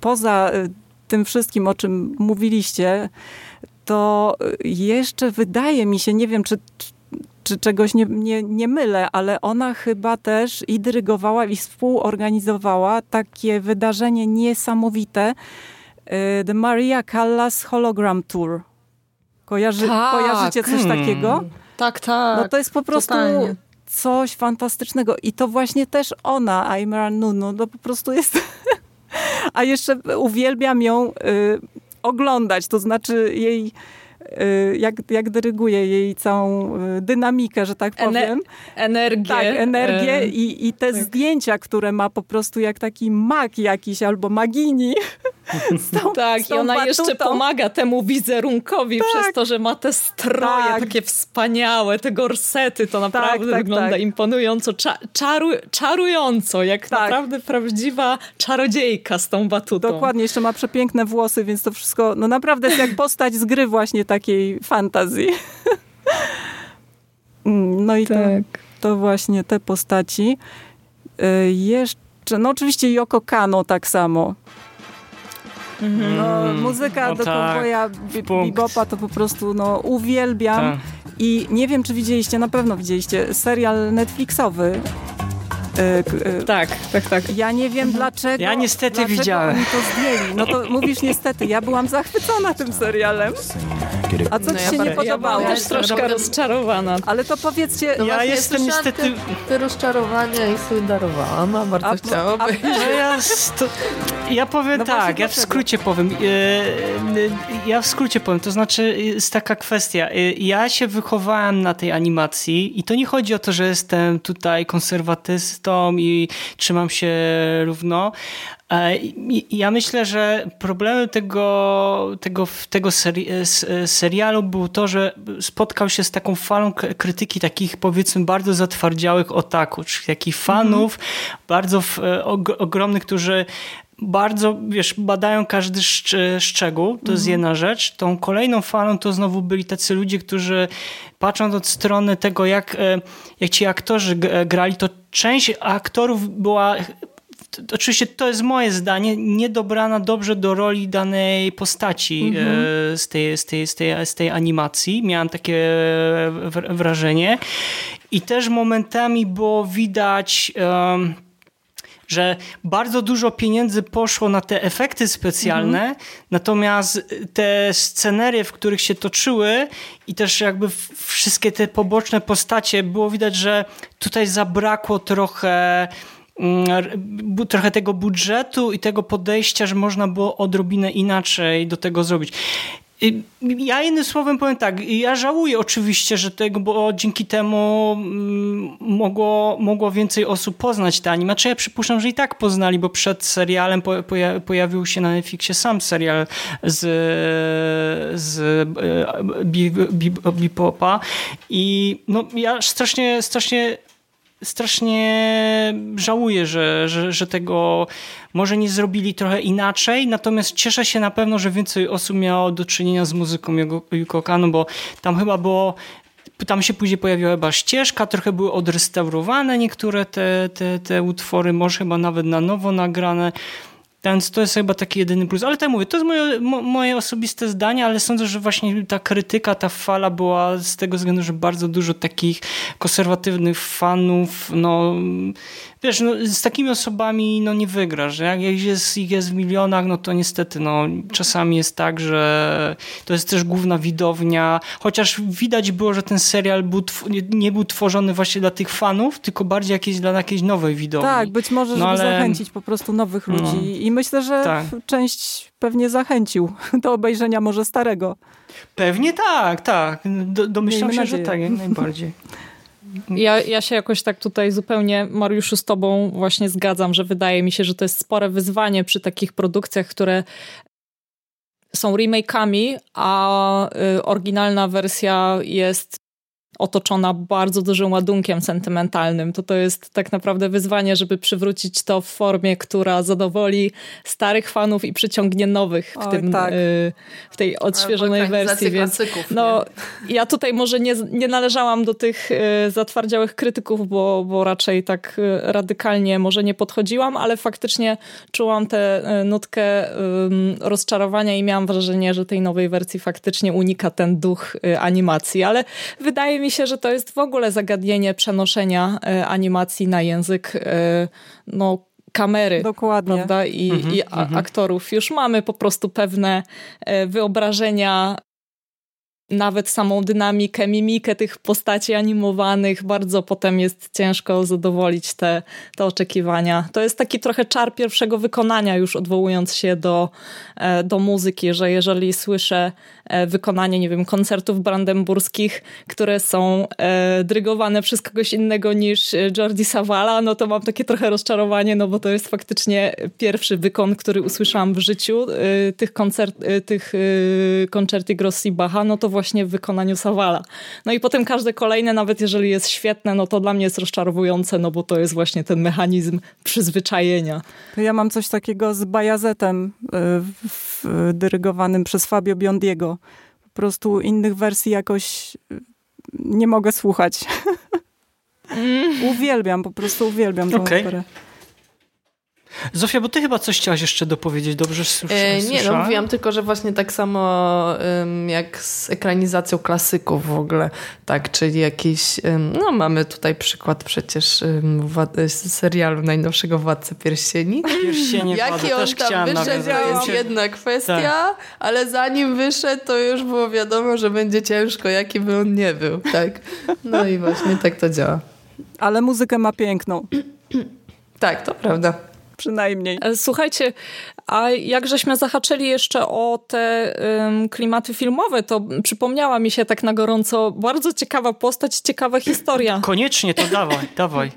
poza e, tym wszystkim, o czym mówiliście, to jeszcze wydaje mi się, nie wiem, czy, czy czegoś nie, nie, nie mylę, ale ona chyba też i dyrygowała, i współorganizowała takie wydarzenie niesamowite, y, The Maria Callas Hologram Tour. Kojarzy, tak. Kojarzycie coś hmm. takiego? Tak, tak. No to jest po prostu Totalnie. coś fantastycznego. I to właśnie też ona, Aymara Nunu, no po prostu jest A jeszcze uwielbiam ją y, oglądać, to znaczy jej Y, jak, jak dyryguje jej całą y, dynamikę, że tak powiem. Ener energię. Tak, energię e, i, i te tak. zdjęcia, które ma po prostu jak taki mag jakiś albo magini. Tą, tak, i ona batutą. jeszcze pomaga temu wizerunkowi tak. przez to, że ma te stroje tak. takie wspaniałe, te gorsety, to tak, naprawdę tak, wygląda tak. imponująco, cza, czaru, czarująco, jak tak. naprawdę prawdziwa czarodziejka z tą batutą. Dokładnie, jeszcze ma przepiękne włosy, więc to wszystko, no naprawdę jest jak postać z gry właśnie takiej fantazji. Mm, no i tak. to, to właśnie te postaci. Y, jeszcze, no oczywiście Yoko Kano tak samo. Mhm. No, muzyka no do tak, Cowboya Bebopa to po prostu no, uwielbiam. Tak. I nie wiem, czy widzieliście, na pewno widzieliście serial Netflixowy E, e, tak, tak, tak. Ja nie wiem dlaczego. Ja niestety dlaczego widziałem. Oni to zdjęli. No to mówisz niestety, ja byłam zachwycona tym serialem. A co no ci się ja nie podobało? Ja też troszkę rozczarowana. Ale to powiedzcie... No ja jestem niestety... Te, te rozczarowania i sobie darowałam, a bardzo a. A, no ja, sto... ja powiem no tak, ja w skrócie powiem. E, ja w skrócie powiem, to znaczy jest taka kwestia. Ja się wychowałem na tej animacji i to nie chodzi o to, że jestem tutaj konserwatystą, i trzymam się równo. E, ja myślę, że problemem tego, tego, tego seri serialu było to, że spotkał się z taką falą krytyki takich powiedzmy bardzo zatwardziałych otaku, czyli takich fanów mm -hmm. bardzo e, ogromnych, którzy bardzo, wiesz, badają każdy szczegół, to jest mhm. jedna rzecz. Tą kolejną falą to znowu byli tacy ludzie, którzy patrząc od strony tego, jak, e, jak ci aktorzy grali, to część aktorów była oczywiście to jest moje zdanie, niedobrana dobrze do roli danej postaci mm -hmm. z, tej, z, tej, z, tej, z tej animacji. Miałem takie wrażenie. I też momentami było widać... Um, że bardzo dużo pieniędzy poszło na te efekty specjalne, mhm. natomiast te scenerie, w których się toczyły i też jakby wszystkie te poboczne postacie, było widać, że tutaj zabrakło trochę mm, trochę tego budżetu i tego podejścia, że można było odrobinę inaczej do tego zrobić. Ja innym słowem powiem tak, ja żałuję oczywiście, że tego, bo dzięki temu mm, mogło, mogło więcej osób poznać te anime. Czy ja przypuszczam, że i tak poznali, bo przed serialem pojawił się na Netflixie sam serial z, z e, Bipopa i no ja strasznie, strasznie strasznie żałuję, że, że, że tego może nie zrobili trochę inaczej, natomiast cieszę się na pewno, że więcej osób miało do czynienia z muzyką Yuko Kano, bo tam chyba było tam się później pojawiła chyba ścieżka, trochę były odrestaurowane niektóre te, te, te utwory, może chyba nawet na nowo nagrane. Więc to jest chyba taki jedyny plus. Ale tak mówię, to jest moje, moje osobiste zdanie, ale sądzę, że właśnie ta krytyka, ta fala była z tego względu, że bardzo dużo takich konserwatywnych fanów, no wiesz, no, z takimi osobami no, nie wygrasz. Jak jest, ich jest w milionach, no to niestety no, czasami jest tak, że to jest też główna widownia, chociaż widać było, że ten serial był, nie był tworzony właśnie dla tych fanów, tylko bardziej jakieś, dla jakiejś nowej widowni. Tak, być może, żeby no, ale... zachęcić po prostu nowych no. ludzi. I myślę, że tak. część pewnie zachęcił do obejrzenia może starego. Pewnie tak, tak. Do, domyślam Miejmy się, nadzieję. że tak, jak najbardziej. Ja, ja się jakoś tak tutaj zupełnie, Mariuszu, z tobą właśnie zgadzam, że wydaje mi się, że to jest spore wyzwanie przy takich produkcjach, które są remake'ami, a y, oryginalna wersja jest otoczona bardzo dużym ładunkiem sentymentalnym, to to jest tak naprawdę wyzwanie, żeby przywrócić to w formie, która zadowoli starych fanów i przyciągnie nowych w, Oj, tym, tak. y, w tej odświeżonej wersji. Więc no, ja tutaj może nie, nie należałam do tych y, zatwardziałych krytyków, bo, bo raczej tak y, radykalnie może nie podchodziłam, ale faktycznie czułam tę y, nutkę rozczarowania i miałam wrażenie, że tej nowej wersji faktycznie unika ten duch y, animacji, ale wydaje mi się, że to jest w ogóle zagadnienie przenoszenia e, animacji na język e, no, kamery Dokładnie. Prawda? I, mhm, i mhm. aktorów. Już mamy po prostu pewne e, wyobrażenia nawet samą dynamikę, mimikę tych postaci animowanych, bardzo potem jest ciężko zadowolić te, te oczekiwania. To jest taki trochę czar pierwszego wykonania, już odwołując się do, e, do muzyki, że jeżeli słyszę e, wykonanie, nie wiem, koncertów brandenburskich, które są e, drygowane przez kogoś innego niż Jordi Savala, no to mam takie trochę rozczarowanie, no bo to jest faktycznie pierwszy wykon, który usłyszałam w życiu tych, koncert, tych koncerty Grossi Bacha, no to właśnie w wykonaniu Savala. No i potem każde kolejne, nawet jeżeli jest świetne, no to dla mnie jest rozczarowujące, no bo to jest właśnie ten mechanizm przyzwyczajenia. Ja mam coś takiego z Bajazetem y, dyrygowanym przez Fabio Biondiego. Po prostu innych wersji jakoś y, nie mogę słuchać. Mm. uwielbiam, po prostu uwielbiam tę okay. operę. Zofia, bo ty chyba coś chciałaś jeszcze dopowiedzieć, dobrze słyszałam? E, nie, no mówiłam tylko, że właśnie tak samo um, jak z ekranizacją klasyków w ogóle, tak, czyli jakiś, um, no mamy tutaj przykład przecież um, serialu najnowszego Władcy Pierścieni. Pierścienie Jaki on tam wyszedł, to jest jedna kwestia, tak. ale zanim wyszedł, to już było wiadomo, że będzie ciężko, jaki by on nie był, tak. No i właśnie tak to działa. Ale muzykę ma piękną. tak, to prawda przynajmniej. E, słuchajcie, a jak żeśmy zahaczyli jeszcze o te um, klimaty filmowe, to przypomniała mi się tak na gorąco bardzo ciekawa postać, ciekawa historia. Koniecznie to dawaj, dawaj.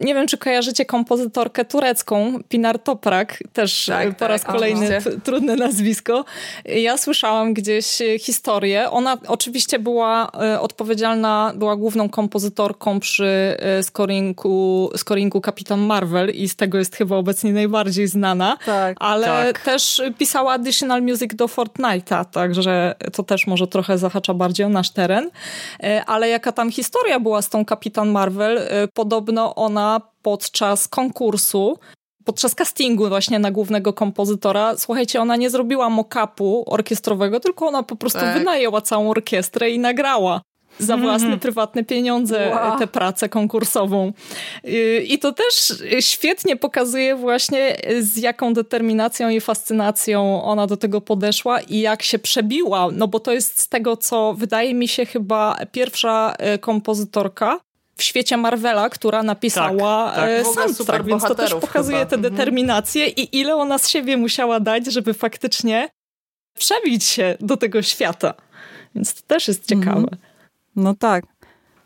Nie wiem, czy kojarzycie kompozytorkę turecką, Pinar Toprak, też tak, po tak, raz kolejny trudne nazwisko. Ja słyszałam gdzieś historię. Ona oczywiście była e, odpowiedzialna, była główną kompozytorką przy e, scoringu, scoringu Kapitan Marvel i z tego jest chyba obecnie najbardziej znana, tak, ale tak. też pisała additional music do Fortnite'a, także to też może trochę zahacza bardziej o nasz teren. E, ale jaka tam historia była z tą Kapitan Marvel? Podobno ona podczas konkursu, podczas castingu właśnie na głównego kompozytora, słuchajcie, ona nie zrobiła mock-upu orkiestrowego, tylko ona po prostu tak. wynajęła całą orkiestrę i nagrała za własne mm prywatne pieniądze wow. tę pracę konkursową. Y, I to też świetnie pokazuje właśnie z jaką determinacją i fascynacją ona do tego podeszła i jak się przebiła, no bo to jest z tego, co wydaje mi się chyba pierwsza y, kompozytorka, w świecie Marvela, która napisała tak, tak. E, soundtrack, więc to też pokazuje chyba. tę mhm. determinację i ile ona z siebie musiała dać, żeby faktycznie przebić się do tego świata. Więc to też jest ciekawe. Mhm. No tak.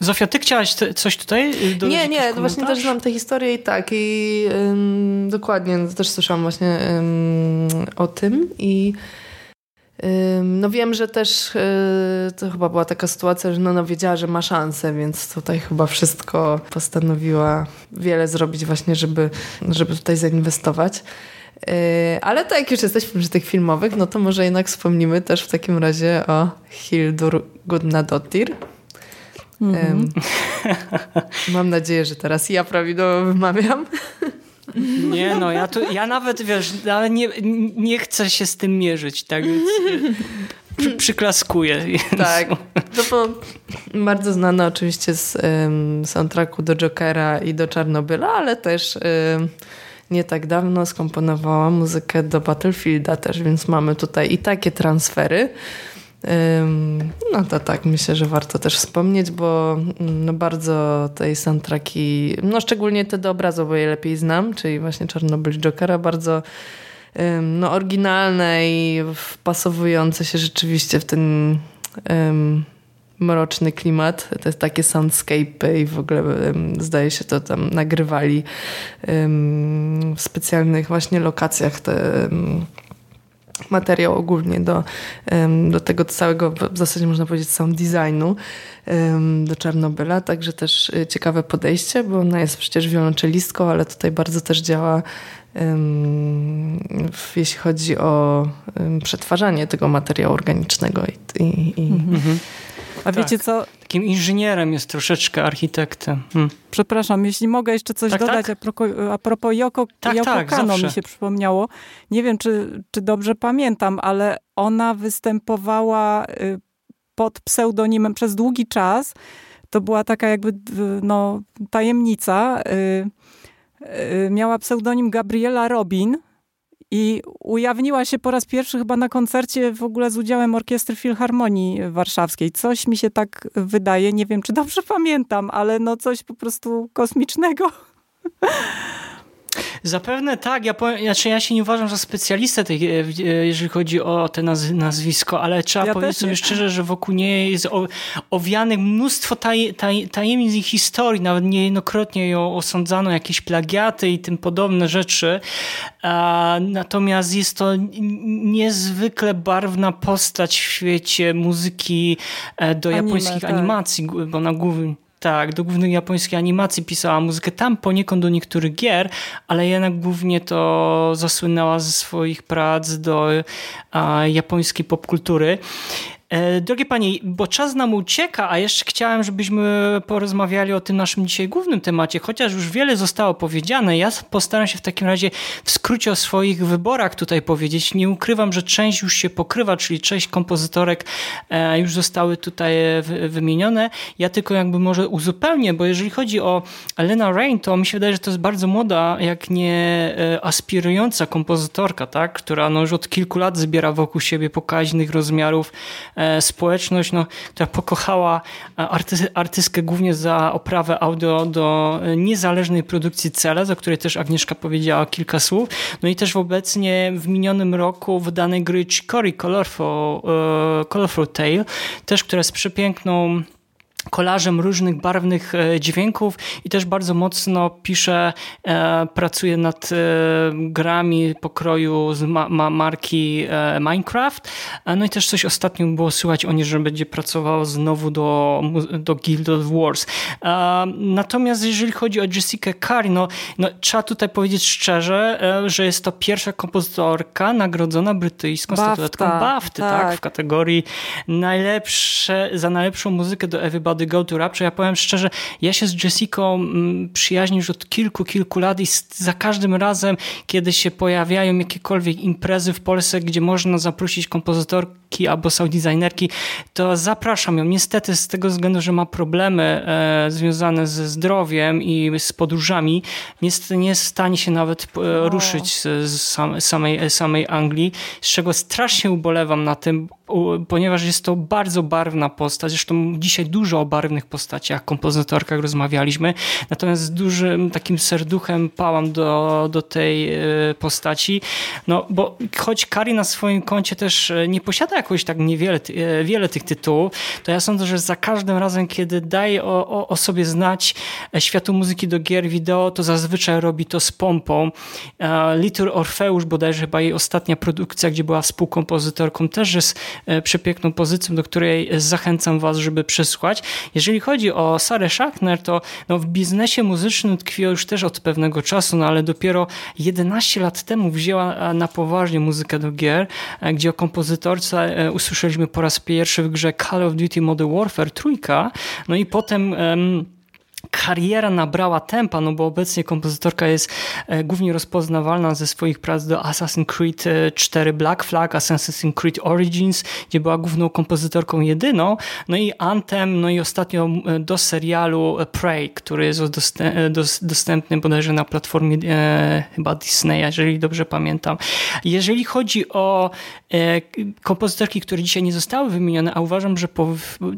Zofia, ty chciałaś te, coś tutaj? Nie, nie, właśnie też znam tę historię i tak. I ym, dokładnie, też słyszałam właśnie ym, o tym i no wiem, że też y, to chyba była taka sytuacja, że no, wiedziała, że ma szansę, więc tutaj chyba wszystko postanowiła wiele zrobić właśnie, żeby, żeby tutaj zainwestować. Y, ale tak jak już jesteśmy przy tych filmowych, no to może jednak wspomnimy też w takim razie o Hildur Gudnadottir. Mm -hmm. Mam nadzieję, że teraz ja prawidłowo wymawiam. Nie no, ja, tu, ja nawet, wiesz, ale nie, nie chcę się z tym mierzyć, tak więc przy, przyklaskuję. Tak, to było bardzo znane oczywiście z um, soundtracku do Jokera i do Czarnobyla, ale też um, nie tak dawno skomponowała muzykę do Battlefielda też, więc mamy tutaj i takie transfery. No to tak, myślę, że warto też wspomnieć, bo mm, no bardzo tej soundtracki, no szczególnie te do obrazu, bo je lepiej znam, czyli właśnie Czarnobyl Jokera, bardzo no, oryginalne i wpasowujące się rzeczywiście w ten um, mroczny klimat. Jest takie soundscape i w ogóle um, zdaje się to tam nagrywali um, w specjalnych właśnie lokacjach te materiał ogólnie do, do tego całego, w zasadzie można powiedzieć sound designu do Czarnobyla, także też y, ciekawe podejście, bo ona jest przecież wiolonczelistką, ale tutaj bardzo też działa jeśli chodzi o przetwarzanie tego materiału organicznego. I, i, i... Mhm. A tak. wiecie co? Takim inżynierem jest troszeczkę architektem. Hmm. Przepraszam, jeśli mogę jeszcze coś tak, dodać tak? A, propos, a propos Yoko, tak, Yoko tak, Kano zawsze. mi się przypomniało. Nie wiem, czy, czy dobrze pamiętam, ale ona występowała y, pod pseudonimem przez długi czas. To była taka jakby no, tajemnica. Y, y, miała pseudonim Gabriela Robin i ujawniła się po raz pierwszy chyba na koncercie w ogóle z udziałem Orkiestry Filharmonii Warszawskiej. Coś mi się tak wydaje, nie wiem czy dobrze pamiętam, ale no coś po prostu kosmicznego. Zapewne tak. Ja, powiem, znaczy ja się nie uważam za specjalistę, tej, e, jeżeli chodzi o te naz nazwisko, ale trzeba ja powiedzieć sobie szczerze, że wokół niej jest owianych mnóstwo taj, taj, tajemnic i historii. Nawet niejednokrotnie ją osądzano jakieś plagiaty i tym podobne rzeczy. Natomiast jest to niezwykle barwna postać w świecie muzyki e, do Anime, japońskich tak. animacji, bo na głównie tak, do głównej japońskiej animacji pisała muzykę, tam poniekąd do niektórych gier, ale jednak głównie to zasłynęła ze swoich prac do a, japońskiej popkultury. E, drogie panie, bo czas nam ucieka, a jeszcze chciałem, żebyśmy porozmawiali o tym naszym dzisiaj głównym temacie, chociaż już wiele zostało powiedziane. Ja postaram się w takim razie w skrócie o swoich wyborach tutaj powiedzieć. Nie ukrywam, że część już się pokrywa, czyli część kompozytorek e, już zostały tutaj wymienione. Ja tylko jakby może uzupełnię, bo jeżeli chodzi o Lena Rain, to mi się wydaje, że to jest bardzo młoda, jak nie e, aspirująca kompozytorka, tak? która no już od kilku lat zbiera wokół siebie pokaźnych rozmiarów E, społeczność, no, która pokochała e, arty, artystkę głównie za oprawę audio do e, niezależnej produkcji Celes, o której też Agnieszka powiedziała kilka słów. No i też obecnie w minionym roku wydanej gry Chicory Colorful, Colorful Tale, też która jest przepiękną kolażem różnych barwnych e, dźwięków i też bardzo mocno pisze, e, pracuje nad e, grami pokroju z ma ma marki Minecraft. No i też coś ostatnio było słychać o niej, że będzie pracował znowu do, do Guild of Wars. Natomiast jeżeli chodzi o Jessica Curry, no, no trzeba tutaj powiedzieć szczerze, że jest to pierwsza kompozytorka nagrodzona brytyjską statuetką BAFTA, tak. tak, w kategorii najlepsze, za najlepszą muzykę do Everybody The Go to Rapture. Ja powiem szczerze, ja się z Jessicą mm, przyjaźnię już od kilku, kilku lat i za każdym razem, kiedy się pojawiają jakiekolwiek imprezy w Polsce, gdzie można zaprosić kompozytorki albo sound designerki, to zapraszam ją. Niestety z tego względu, że ma problemy e, związane ze zdrowiem i z podróżami, niestety nie jest w stanie się nawet e, ruszyć z, z samej, samej Anglii, z czego strasznie ubolewam na tym, ponieważ jest to bardzo barwna postać. Zresztą dzisiaj dużo o barwnych postaciach, kompozytorkach rozmawialiśmy. Natomiast z dużym takim serduchem pałam do, do tej e, postaci. No, bo choć Kari na swoim koncie też e, nie posiada jakoś tak niewiele e, wiele tych tytułów, to ja sądzę, że za każdym razem, kiedy daje o, o, o sobie znać światu muzyki do gier wideo, to zazwyczaj robi to z pompą. Litur Orfeusz, bodajże chyba jej ostatnia produkcja, gdzie była współkompozytorką, też jest przepiękną pozycją, do której zachęcam Was, żeby przesłuchać. Jeżeli chodzi o Sarę Schachner, to no, w biznesie muzycznym tkwiła już też od pewnego czasu, no ale dopiero 11 lat temu wzięła e, na poważnie muzykę do gier, e, gdzie o kompozytorce usłyszeliśmy po raz pierwszy w grze Call of Duty Modern Warfare trójka, no i potem um, kariera nabrała tempa, no bo obecnie kompozytorka jest e, głównie rozpoznawalna ze swoich prac do Assassin's Creed 4 e, Black Flag, Assassin's Creed Origins, gdzie była główną kompozytorką jedyną, no i Anthem, no i ostatnio e, do serialu Prey, który jest dostępny bodajże na platformie e, chyba Disneya, jeżeli dobrze pamiętam. Jeżeli chodzi o e, kompozytorki, które dzisiaj nie zostały wymienione, a uważam, że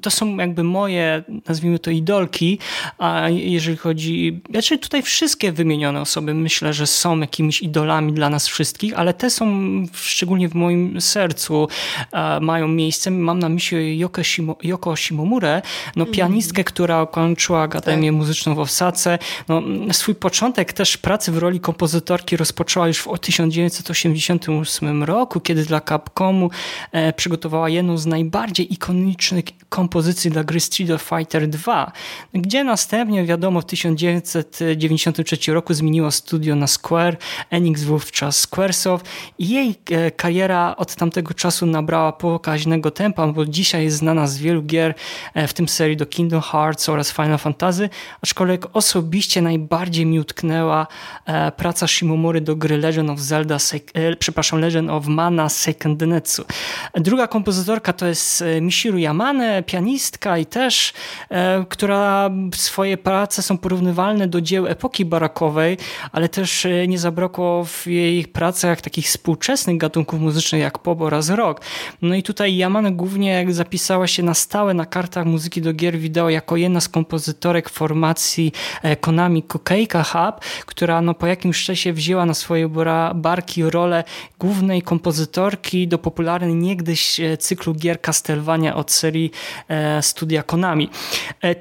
to są jakby moje, nazwijmy to idolki, a jeżeli chodzi, znaczy tutaj wszystkie wymienione osoby myślę, że są jakimiś idolami dla nas wszystkich, ale te są szczególnie w moim sercu mają miejsce. Mam na myśli Yoko, Shimo, Yoko Shimomurę, no mhm. pianistkę, która ukończyła Akademię tak. Muzyczną w Osace. No, swój początek też pracy w roli kompozytorki rozpoczęła już w 1988 roku, kiedy dla Capcomu e, przygotowała jedną z najbardziej ikonicznych kompozycji dla gry Street Fighter 2, gdzie następnie Następnie wiadomo w 1993 roku zmieniła studio na Square, Enix wówczas Squaresoft i jej e, kariera od tamtego czasu nabrała pokaźnego tempa, bo dzisiaj jest znana z wielu gier, e, w tym serii do Kingdom Hearts oraz Final Fantasy, aczkolwiek osobiście najbardziej mi utknęła e, praca Shimomury do gry Legend of Zelda, przepraszam, Legend of Mana Second Denetsu. Druga kompozytorka to jest Mishiru Yamane, pianistka i też, która swoje twoje prace są porównywalne do dzieł epoki barakowej, ale też e, nie zabrakło w jej pracach takich współczesnych gatunków muzycznych jak pop oraz rock. No i tutaj Yamane głównie zapisała się na stałe na kartach muzyki do gier wideo jako jedna z kompozytorek formacji e, Konami Kokeika Hub, która no po jakimś czasie wzięła na swoje barki rolę głównej kompozytorki do popularnej niegdyś e, cyklu gier Castlevania od serii studia Konami.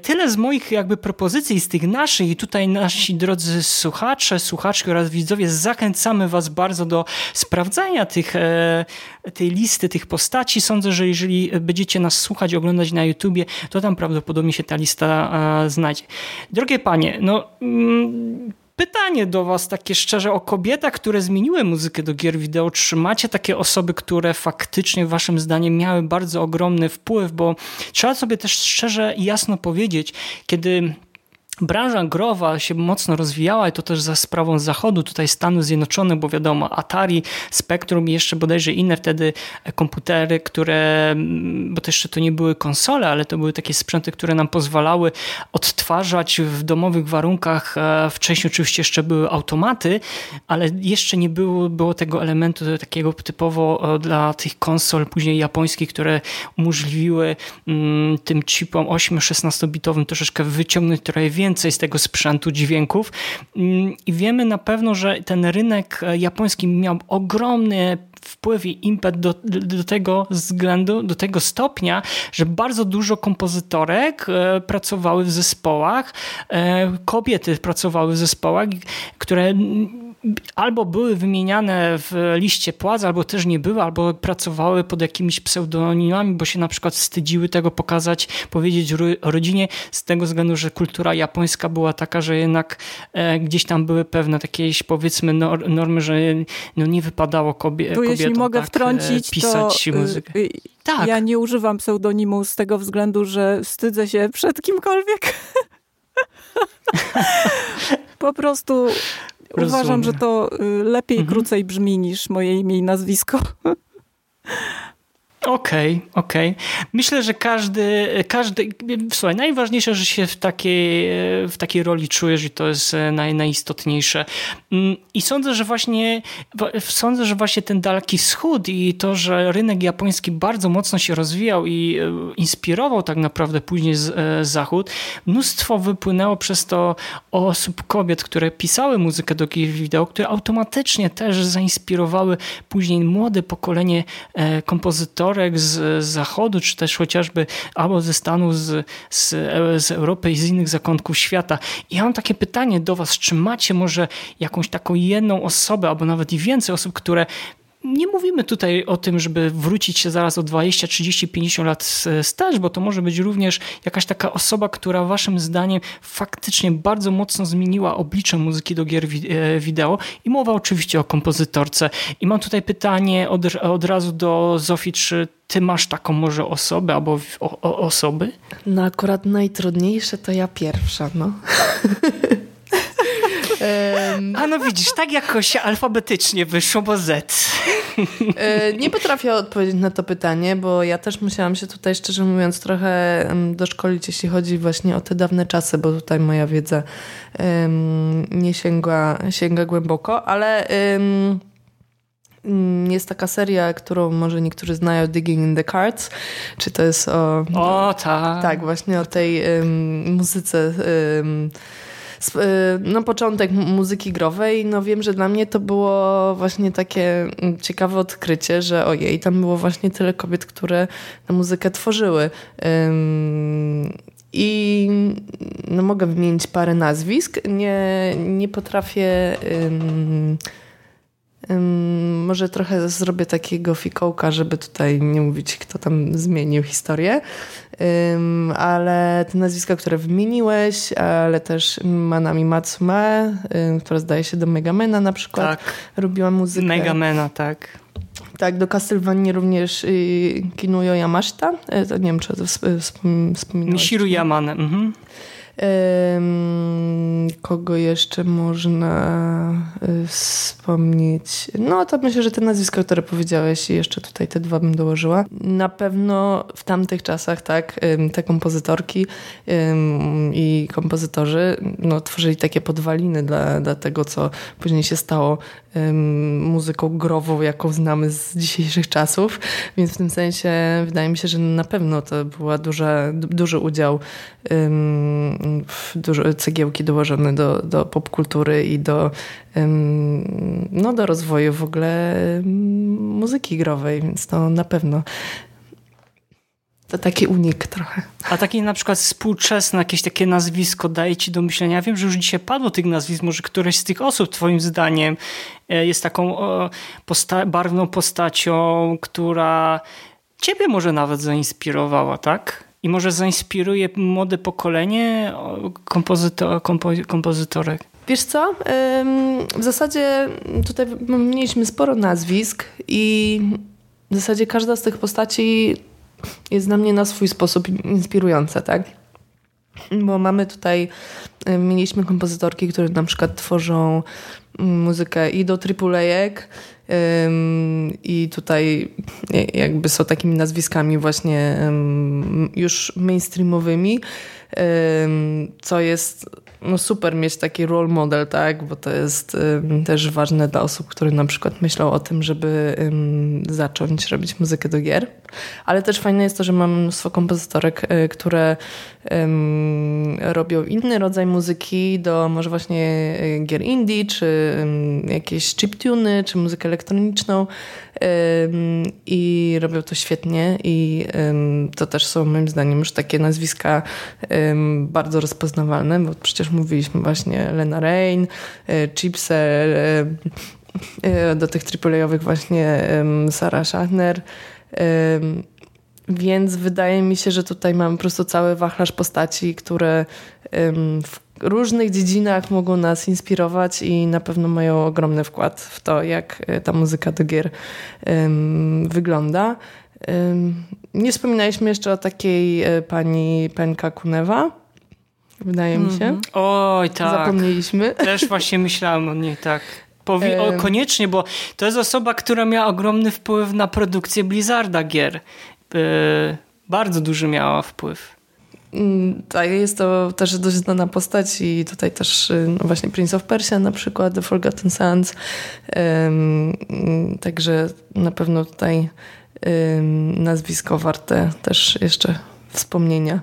Tyle z moich jakby propozycji, z tych naszych i tutaj nasi drodzy słuchacze, słuchaczki oraz widzowie zachęcamy was bardzo do sprawdzania tych, e, tej listy, tych postaci. Sądzę, że jeżeli będziecie nas słuchać, oglądać na YouTubie, to tam prawdopodobnie się ta lista e, znajdzie. Drogie panie, no mm, pytanie do Was takie szczerze o kobietach, które zmieniły muzykę do gier wideo. Czy macie takie osoby, które faktycznie Waszym zdaniem miały bardzo ogromny wpływ? Bo trzeba sobie też szczerze i jasno powiedzieć, kiedy branża growa się mocno rozwijała i to też za sprawą Zachodu, tutaj Stanów Zjednoczonych, bo wiadomo Atari, Spectrum i jeszcze bodajże inne wtedy komputery, które, mm, bo to jeszcze to nie były konsole, ale to były takie sprzęty, które nam pozwalały odtwarzać w domowych warunkach. E, wcześniej oczywiście jeszcze były automaty, ale jeszcze nie było, było tego elementu takiego typowo e, dla tych konsol później japońskich, które umożliwiły mm, tym chipom 8-16 bitowym troszeczkę wyciągnąć trochę więcej więcej z tego sprzętu dźwięków. Mm, i wiemy na pewno, że ten rynek e, japoński miał ogromny wpływ i impet do, do tego względu, do tego stopnia, że bardzo dużo kompozytorek e, pracowały w zespołach, e, kobiety pracowały w zespołach, które albo były wymieniane w liście płac, albo też nie były, albo pracowały pod jakimiś pseudonimami, bo się na przykład wstydziły tego pokazać, powiedzieć rodzinie, z tego względu, że kultura japońska była taka, że jednak e, gdzieś tam były pewne takie powiedzmy normy, że no, nie wypadało kobie, tu, jeśli mogę tak, wtrącić, pisać to, muzykę. Y, tak. Ja nie używam pseudonimu z tego względu, że wstydzę się przed kimkolwiek. po prostu Rozumiem. Uważam, że to y, lepiej, mhm. krócej brzmi niż moje imię i nazwisko. Okej, okay, okej. Okay. Myślę, że każdy, każdy, słuchaj, najważniejsze, że się w takiej, w takiej roli czujesz i to jest e, naj, najistotniejsze. Mm, I sądzę, że właśnie, sądzę, że właśnie ten Daleki Wschód i to, że rynek japoński bardzo mocno się rozwijał i e, inspirował tak naprawdę później z, e, Zachód, mnóstwo wypłynęło przez to osób, kobiet, które pisały muzykę do gier wideo, które automatycznie też zainspirowały później młode pokolenie kompozytorów, z, zachodu, czy też chociażby albo ze Stanów, z, z, z Europy i z innych zakątków świata. I ja mam takie pytanie do Was, czy macie może jakąś taką jedną osobę, albo nawet i więcej osób, które nie mówimy tutaj o tym, żeby wrócić się zaraz o 20, 30, 50 lat staż, bo to może być również jakaś taka osoba, która waszym zdaniem faktycznie bardzo mocno zmieniła oblicze muzyki do gier e, wideo i mowa oczywiście o kompozytorce. I mam tutaj pytanie od, od razu do Zofii, czy ty masz taką może osobę albo o, o, osoby? No akurat najtrudniejsze to ja pierwsza, no. A no widzisz, tak jakoś alfabetycznie wyszło, bo Z. E, nie potrafię odpowiedzieć na to pytanie, bo ja też musiałam się tutaj, szczerze mówiąc, trochę doszkolić, jeśli chodzi właśnie o te dawne czasy, bo tutaj moja wiedza nie sięga, sięga głęboko, ale jest taka seria, którą może niektórzy znają, Digging in the Cards. Czy to jest o... O, tak. Tak, właśnie o tej um, muzyce... Um, no, początek muzyki growej, no wiem, że dla mnie to było właśnie takie mm, ciekawe odkrycie, że ojej, tam było właśnie tyle kobiet, które tę muzykę tworzyły. I no, mogę wymienić parę nazwisk. Nie, nie potrafię. Może trochę zrobię takiego fikołka, żeby tutaj nie mówić, kto tam zmienił historię ale te nazwiska, które wymieniłeś, ale też Manami Matsume, która zdaje się do Megamena na przykład, tak. robiła muzykę. Megamena, tak. Tak, do Castlevanii również Kinuyo Yamashita. E, to nie wiem, czy to wspominałeś. Mishiru Yamane. Mhm. Kogo jeszcze można y, wspomnieć? No to myślę, że te nazwiska, które powiedziałeś i jeszcze tutaj te dwa bym dołożyła. Na pewno w tamtych czasach tak, te kompozytorki i kompozytorzy no, tworzyli takie podwaliny dla, dla tego, co później się stało muzyką grową, jaką znamy z dzisiejszych czasów, więc w tym sensie wydaje mi się, że na pewno to była duża, duży udział dużo cegiełki dołożone do, do popkultury i do, no, do rozwoju w ogóle muzyki growej, więc to na pewno to taki unik trochę. A takie na przykład współczesne jakieś takie nazwisko daje ci do myślenia. Wiem, że już dzisiaj padło tych nazwisk, może któreś z tych osób twoim zdaniem e, jest taką posta barwną postacią, która ciebie może nawet zainspirowała, tak? I może zainspiruje młode pokolenie kompozytor, kompo, kompozytorek. Wiesz co? W zasadzie tutaj mieliśmy sporo nazwisk i w zasadzie każda z tych postaci jest dla mnie na swój sposób inspirująca, tak? Bo mamy tutaj, mieliśmy kompozytorki, które na przykład tworzą muzykę i do AAA-ek, i tutaj jakby są takimi nazwiskami właśnie już mainstreamowymi, co jest no super mieć taki role model, tak, bo to jest też ważne dla osób, które na przykład myślą o tym, żeby zacząć robić muzykę do gier. Ale też fajne jest to, że mam mnóstwo kompozytorek, e, które robią inny rodzaj muzyki do może właśnie e, gier indie, czy jakieś chiptuny, czy muzykę elektroniczną i robią to świetnie i to też są moim zdaniem już takie nazwiska bardzo rozpoznawalne, bo przecież mówiliśmy właśnie Lena Rain, e, Chipse, do tych AAA-owych właśnie Sarah Schachner, więc wydaje mi się, że tutaj mamy po prostu cały wachlarz postaci, które w różnych dziedzinach mogą nas inspirować i na pewno mają ogromny wkład w to, jak e, ta muzyka do gier wygląda. Nie wspominaliśmy jeszcze o takiej e, pani Penka Kunewa. Wydaje mm -hmm. mi się. Mhm. Oj, tak. Zapomnieliśmy. Też właśnie myślałam o niej, tak. Powi o, koniecznie, bo to jest osoba, która miała ogromny wpływ na produkcję Blizzarda gier. Yy, bardzo duży miała wpływ. Mm, tak, jest to też dość znana postać i tutaj też y, no właśnie Prince of Persia na przykład, The Forgotten Sands. Także na pewno tutaj nazwisko warte też jeszcze wspomnienia.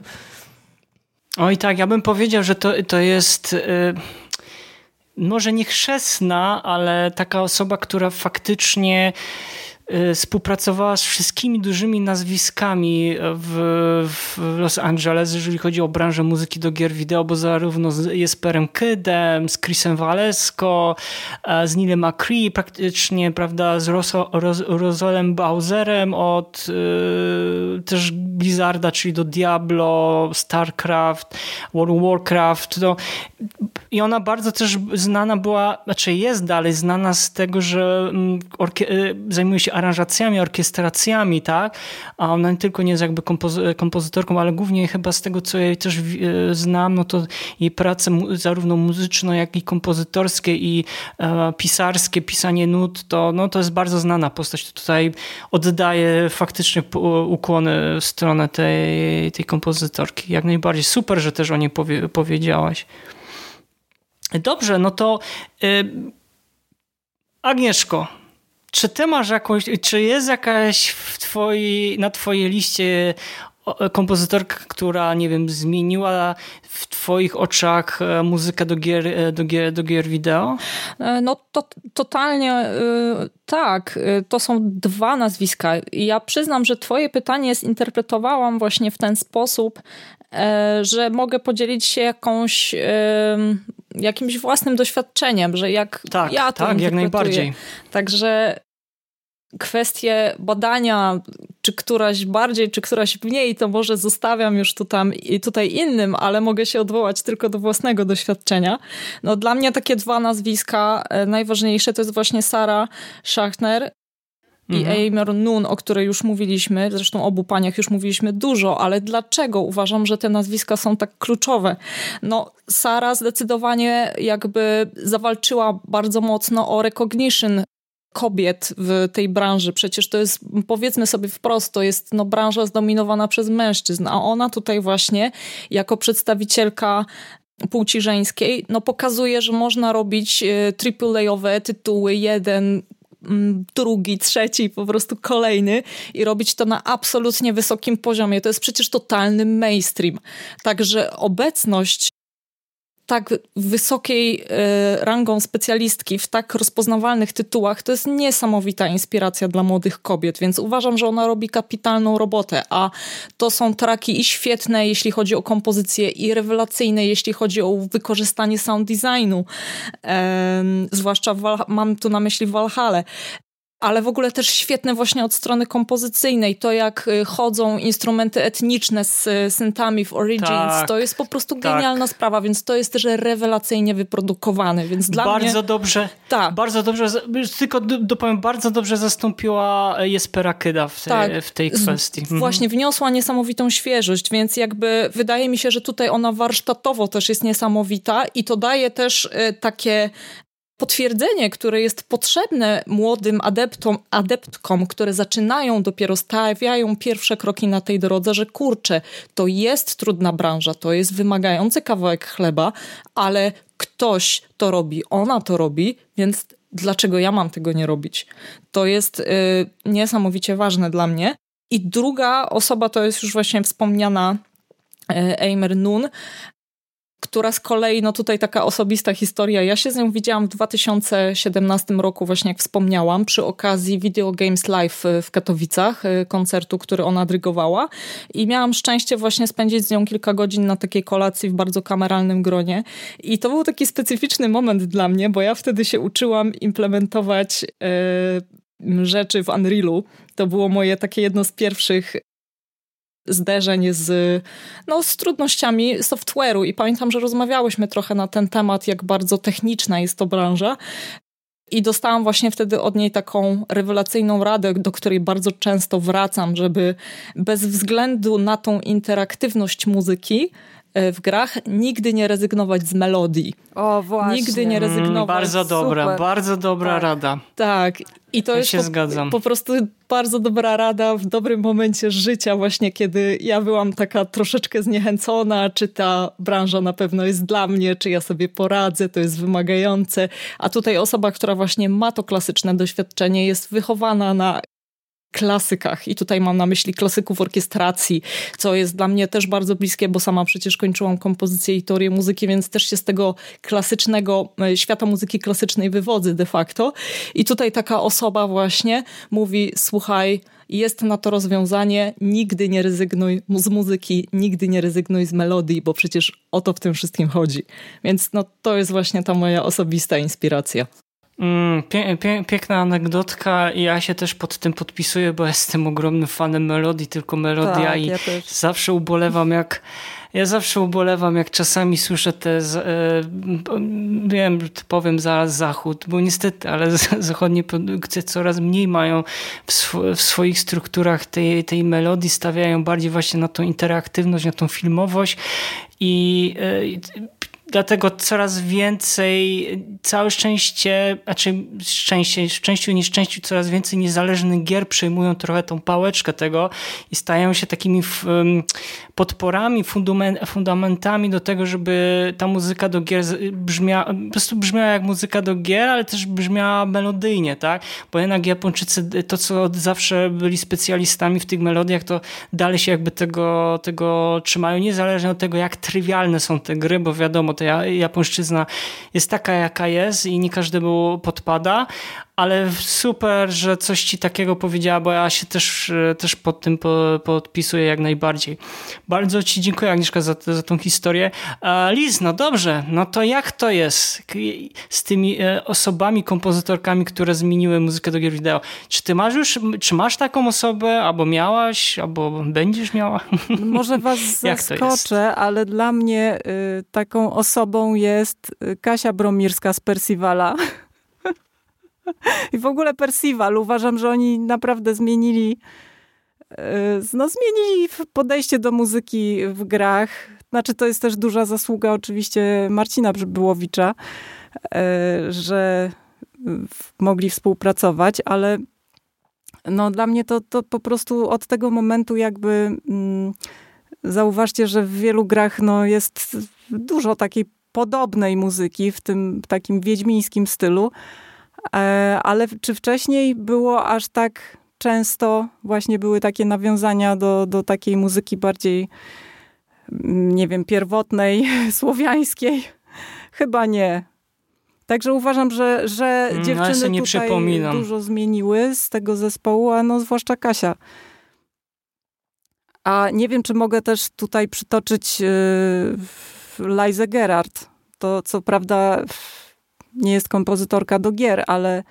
Oj tak, ja bym powiedział, że to, to jest... Yy może nie chrzestna, ale taka osoba, która faktycznie współpracowała z wszystkimi dużymi nazwiskami w, w, Los Angeles, jeżeli chodzi o branżę muzyki do gier wideo, bo zarówno z Jesperem Kydem, z Chrisem Walesko, e, z Nilem McCree, praktycznie prawda, z Roso, Roz, Rozolem Bowserem od y, też Blizzarda, czyli do Diablo, StarCraft, World of Warcraft. To, I ona bardzo też znana była, znaczy jest dalej znana z tego, że mm, y, zajmuje się aranżacjami, orkiestracjami, tak? A ona nie tylko nie jest jakby kompozy kompozytorką, ale głównie chyba z tego, co ja też e, znam, no to jej prace zarówno muzyczne, jak i kompozytorskie i e, pisarskie, pisanie nut, to, no, to jest bardzo znana postać. Tutaj oddaje faktycznie ukłony w stronę tej, tej kompozytorki. Jak najbardziej. Super, że też o niej powie powiedziałaś. Dobrze, no to y, Agnieszko, czy ty masz jakąś, czy jest jakaś w na twojej liście kompozytorka, która, nie wiem, zmieniła w twoich oczach e, muzykę do gier, e, do gier, do gier wideo? E, no to totalnie tak. To są dwa nazwiska. Ja przyznam, że twoje pytanie zinterpretowałam właśnie w ten sposób, że mogę podzielić się jakąś jakimś własnym doświadczeniem, że jak tak, ja to tak, jak najbardziej. Także kwestie badania, czy któraś bardziej, czy któraś mniej, to może zostawiam już tu tam, i tutaj innym, ale mogę się odwołać tylko do własnego doświadczenia. No dla mnie takie dwa nazwiska e, najważniejsze to jest właśnie Sara Schachner i mhm. Eimer Nun, o której już mówiliśmy, zresztą obu paniach już mówiliśmy dużo, ale dlaczego uważam, że te nazwiska są tak kluczowe? No, Sara zdecydowanie jakby zawalczyła bardzo mocno o recognition kobiet w tej branży. Przecież to jest, powiedzmy sobie wprost, to jest no, branża zdominowana przez mężczyzn, a ona tutaj właśnie jako przedstawicielka płci żeńskiej, no pokazuje, że można robić e, AAA-owe tytuły, jeden, drugi, trzeci, po prostu kolejny i robić to na absolutnie wysokim poziomie. To jest przecież totalny mainstream. Także obecność tak wysokiej e, rangą specjalistki w tak rozpoznawalnych tytułach, to jest niesamowita inspiracja dla młodych kobiet, więc uważam, że ona robi kapitalną robotę, a to są traki i świetne, jeśli chodzi o kompozycję i rewelacyjne, jeśli chodzi o wykorzystanie sound designu, zwłaszcza mam tu na myśli Valhalla ale w ogóle też świetne właśnie od strony kompozycyjnej. To jak y, chodzą instrumenty etniczne z y, syntami w Origins, tak, to jest po prostu tak. genialna sprawa, więc to jest też rewelacyjnie wyprodukowane, więc dla bardzo mnie... Bardzo dobrze, tak. bardzo dobrze, tylko dopowiem, bardzo dobrze zastąpiła Jespera Kyda w, te, tak. w tej kwestii. Mhm. Właśnie wniosła niesamowitą świeżość, więc jakby wydaje mi się, że tutaj ona warsztatowo też jest niesamowita i to daje też y, takie potwierdzenie, które jest potrzebne młodym adeptom, adeptkom, które zaczynają dopiero, stawiają pierwsze kroki na tej drodze, że kurczę, to jest trudna branża, to jest wymagający kawałek chleba, ale ktoś to robi, ona to robi, więc dlaczego ja mam tego nie robić? To jest y, niesamowicie ważne dla mnie. I druga osoba to jest już właśnie wspomniana y, Eimer Nun, która z kolei, no tutaj taka osobista historia, ja się z nią widziałam w 2017 roku, właśnie jak wspomniałam, przy okazji Video Games Live w Katowicach, y, koncertu, który ona drygowała. I miałam szczęście właśnie spędzić z nią kilka godzin na takiej kolacji w bardzo kameralnym gronie. I to był taki specyficzny moment dla mnie, bo ja wtedy się uczyłam implementować yy, rzeczy w Unrealu. To było moje takie jedno z pierwszych zderzeń z, no, z trudnościami software'u i pamiętam, że rozmawiałyśmy trochę na ten temat, jak bardzo techniczna jest to branża. I dostałam właśnie wtedy od niej taką rewelacyjną radę, do której bardzo często wracam, żeby bez względu na tą interaktywność muzyki, w grach nigdy nie rezygnować z melodii. O, właśnie. Nigdy nie rezygnować. Mm, bardzo dobra, Super. bardzo dobra tak. rada. Tak. I to ja jest się po, zgadzam. po prostu bardzo dobra rada w dobrym momencie życia, właśnie kiedy ja byłam taka troszeczkę zniechęcona, czy ta branża na pewno jest dla mnie, czy ja sobie poradzę, to jest wymagające. A tutaj osoba, która właśnie ma to klasyczne doświadczenie, jest wychowana na klasykach i tutaj mam na myśli klasyków orkiestracji, co jest dla mnie też bardzo bliskie, bo sama przecież kończyłam kompozycję i teorię muzyki, więc też się z tego klasycznego e, świata muzyki klasycznej wywodzę de facto. I tutaj taka osoba właśnie mówi, słuchaj, jest na to rozwiązanie, nigdy nie rezygnuj z muzyki, nigdy nie rezygnuj z melodii, bo przecież o to w tym wszystkim chodzi. Więc no, to jest właśnie ta moja osobista inspiracja. Mm, pie, pie, piękna anegdotka i ja się też pod tym podpisuję, bo jestem ogromnym fanem melodii, tylko melodia tak, i ja zawsze ubolewam jak ja zawsze ubolewam, jak czasami słyszę te, e, wiem, powiem zaraz zachód, bo niestety, ale zachodnie produkcje coraz mniej mają w, sw w, swoich strukturach tej, tej melodii, stawiają bardziej właśnie na tą interaktywność, na tą filmowość i e, dlatego coraz więcej, całe szczęście, znaczy szczęście, szczęściu niż szczęściu, coraz więcej niezależnych gier przejmują trochę tą pałeczkę tego i stają się takimi podporami, fundamentami do tego, żeby ta muzyka do gier brzmiała, po prostu brzmiała jak muzyka do gier, ale też brzmiała melodyjnie, tak? Bo jednak Japończycy, to co od zawsze byli specjalistami w tych melodiach, to dalej się jakby tego, tego trzymają, niezależnie od tego, jak trywialne są te gry, bo wiadomo, ta japońszczyzna jest taka, jaka jest i nie każdemu podpada, ale super, że coś ci takiego powiedziała, bo ja się też, też pod tym podpisuję jak najbardziej. Bardzo ci dziękuję Agnieszka za, za tą historię. Liz, no dobrze, no to jak to jest z tymi e, osobami, kompozytorkami, które zmieniły muzykę do gier wideo? Czy ty masz już, czy masz taką osobę, albo miałaś, albo będziesz miała? Może was zaskoczę, ale dla mnie y, taką osobą jest y, Kasia Bromirska z Persivala. I w ogóle Percival. Uważam, że oni naprawdę zmienili no, zmienili podejście do muzyki w grach. Znaczy, to jest też duża zasługa oczywiście Marcina Przybyłowicza, że mogli współpracować, ale no dla mnie to, to po prostu od tego momentu jakby mm, zauważcie, że w wielu grach no, jest dużo takiej podobnej muzyki w tym takim wiedźmińskim stylu, e, ale czy wcześniej było aż tak często właśnie były takie nawiązania do, do takiej muzyki bardziej, mm, nie wiem, pierwotnej, słowiańskiej? Chyba nie. Także uważam, że, że mm, dziewczyny no, tutaj dużo zmieniły z tego zespołu, a no zwłaszcza Kasia. A nie wiem, czy mogę też tutaj przytoczyć yy, Liza Gerard. To co prawda nie jest kompozytorka do gier, ale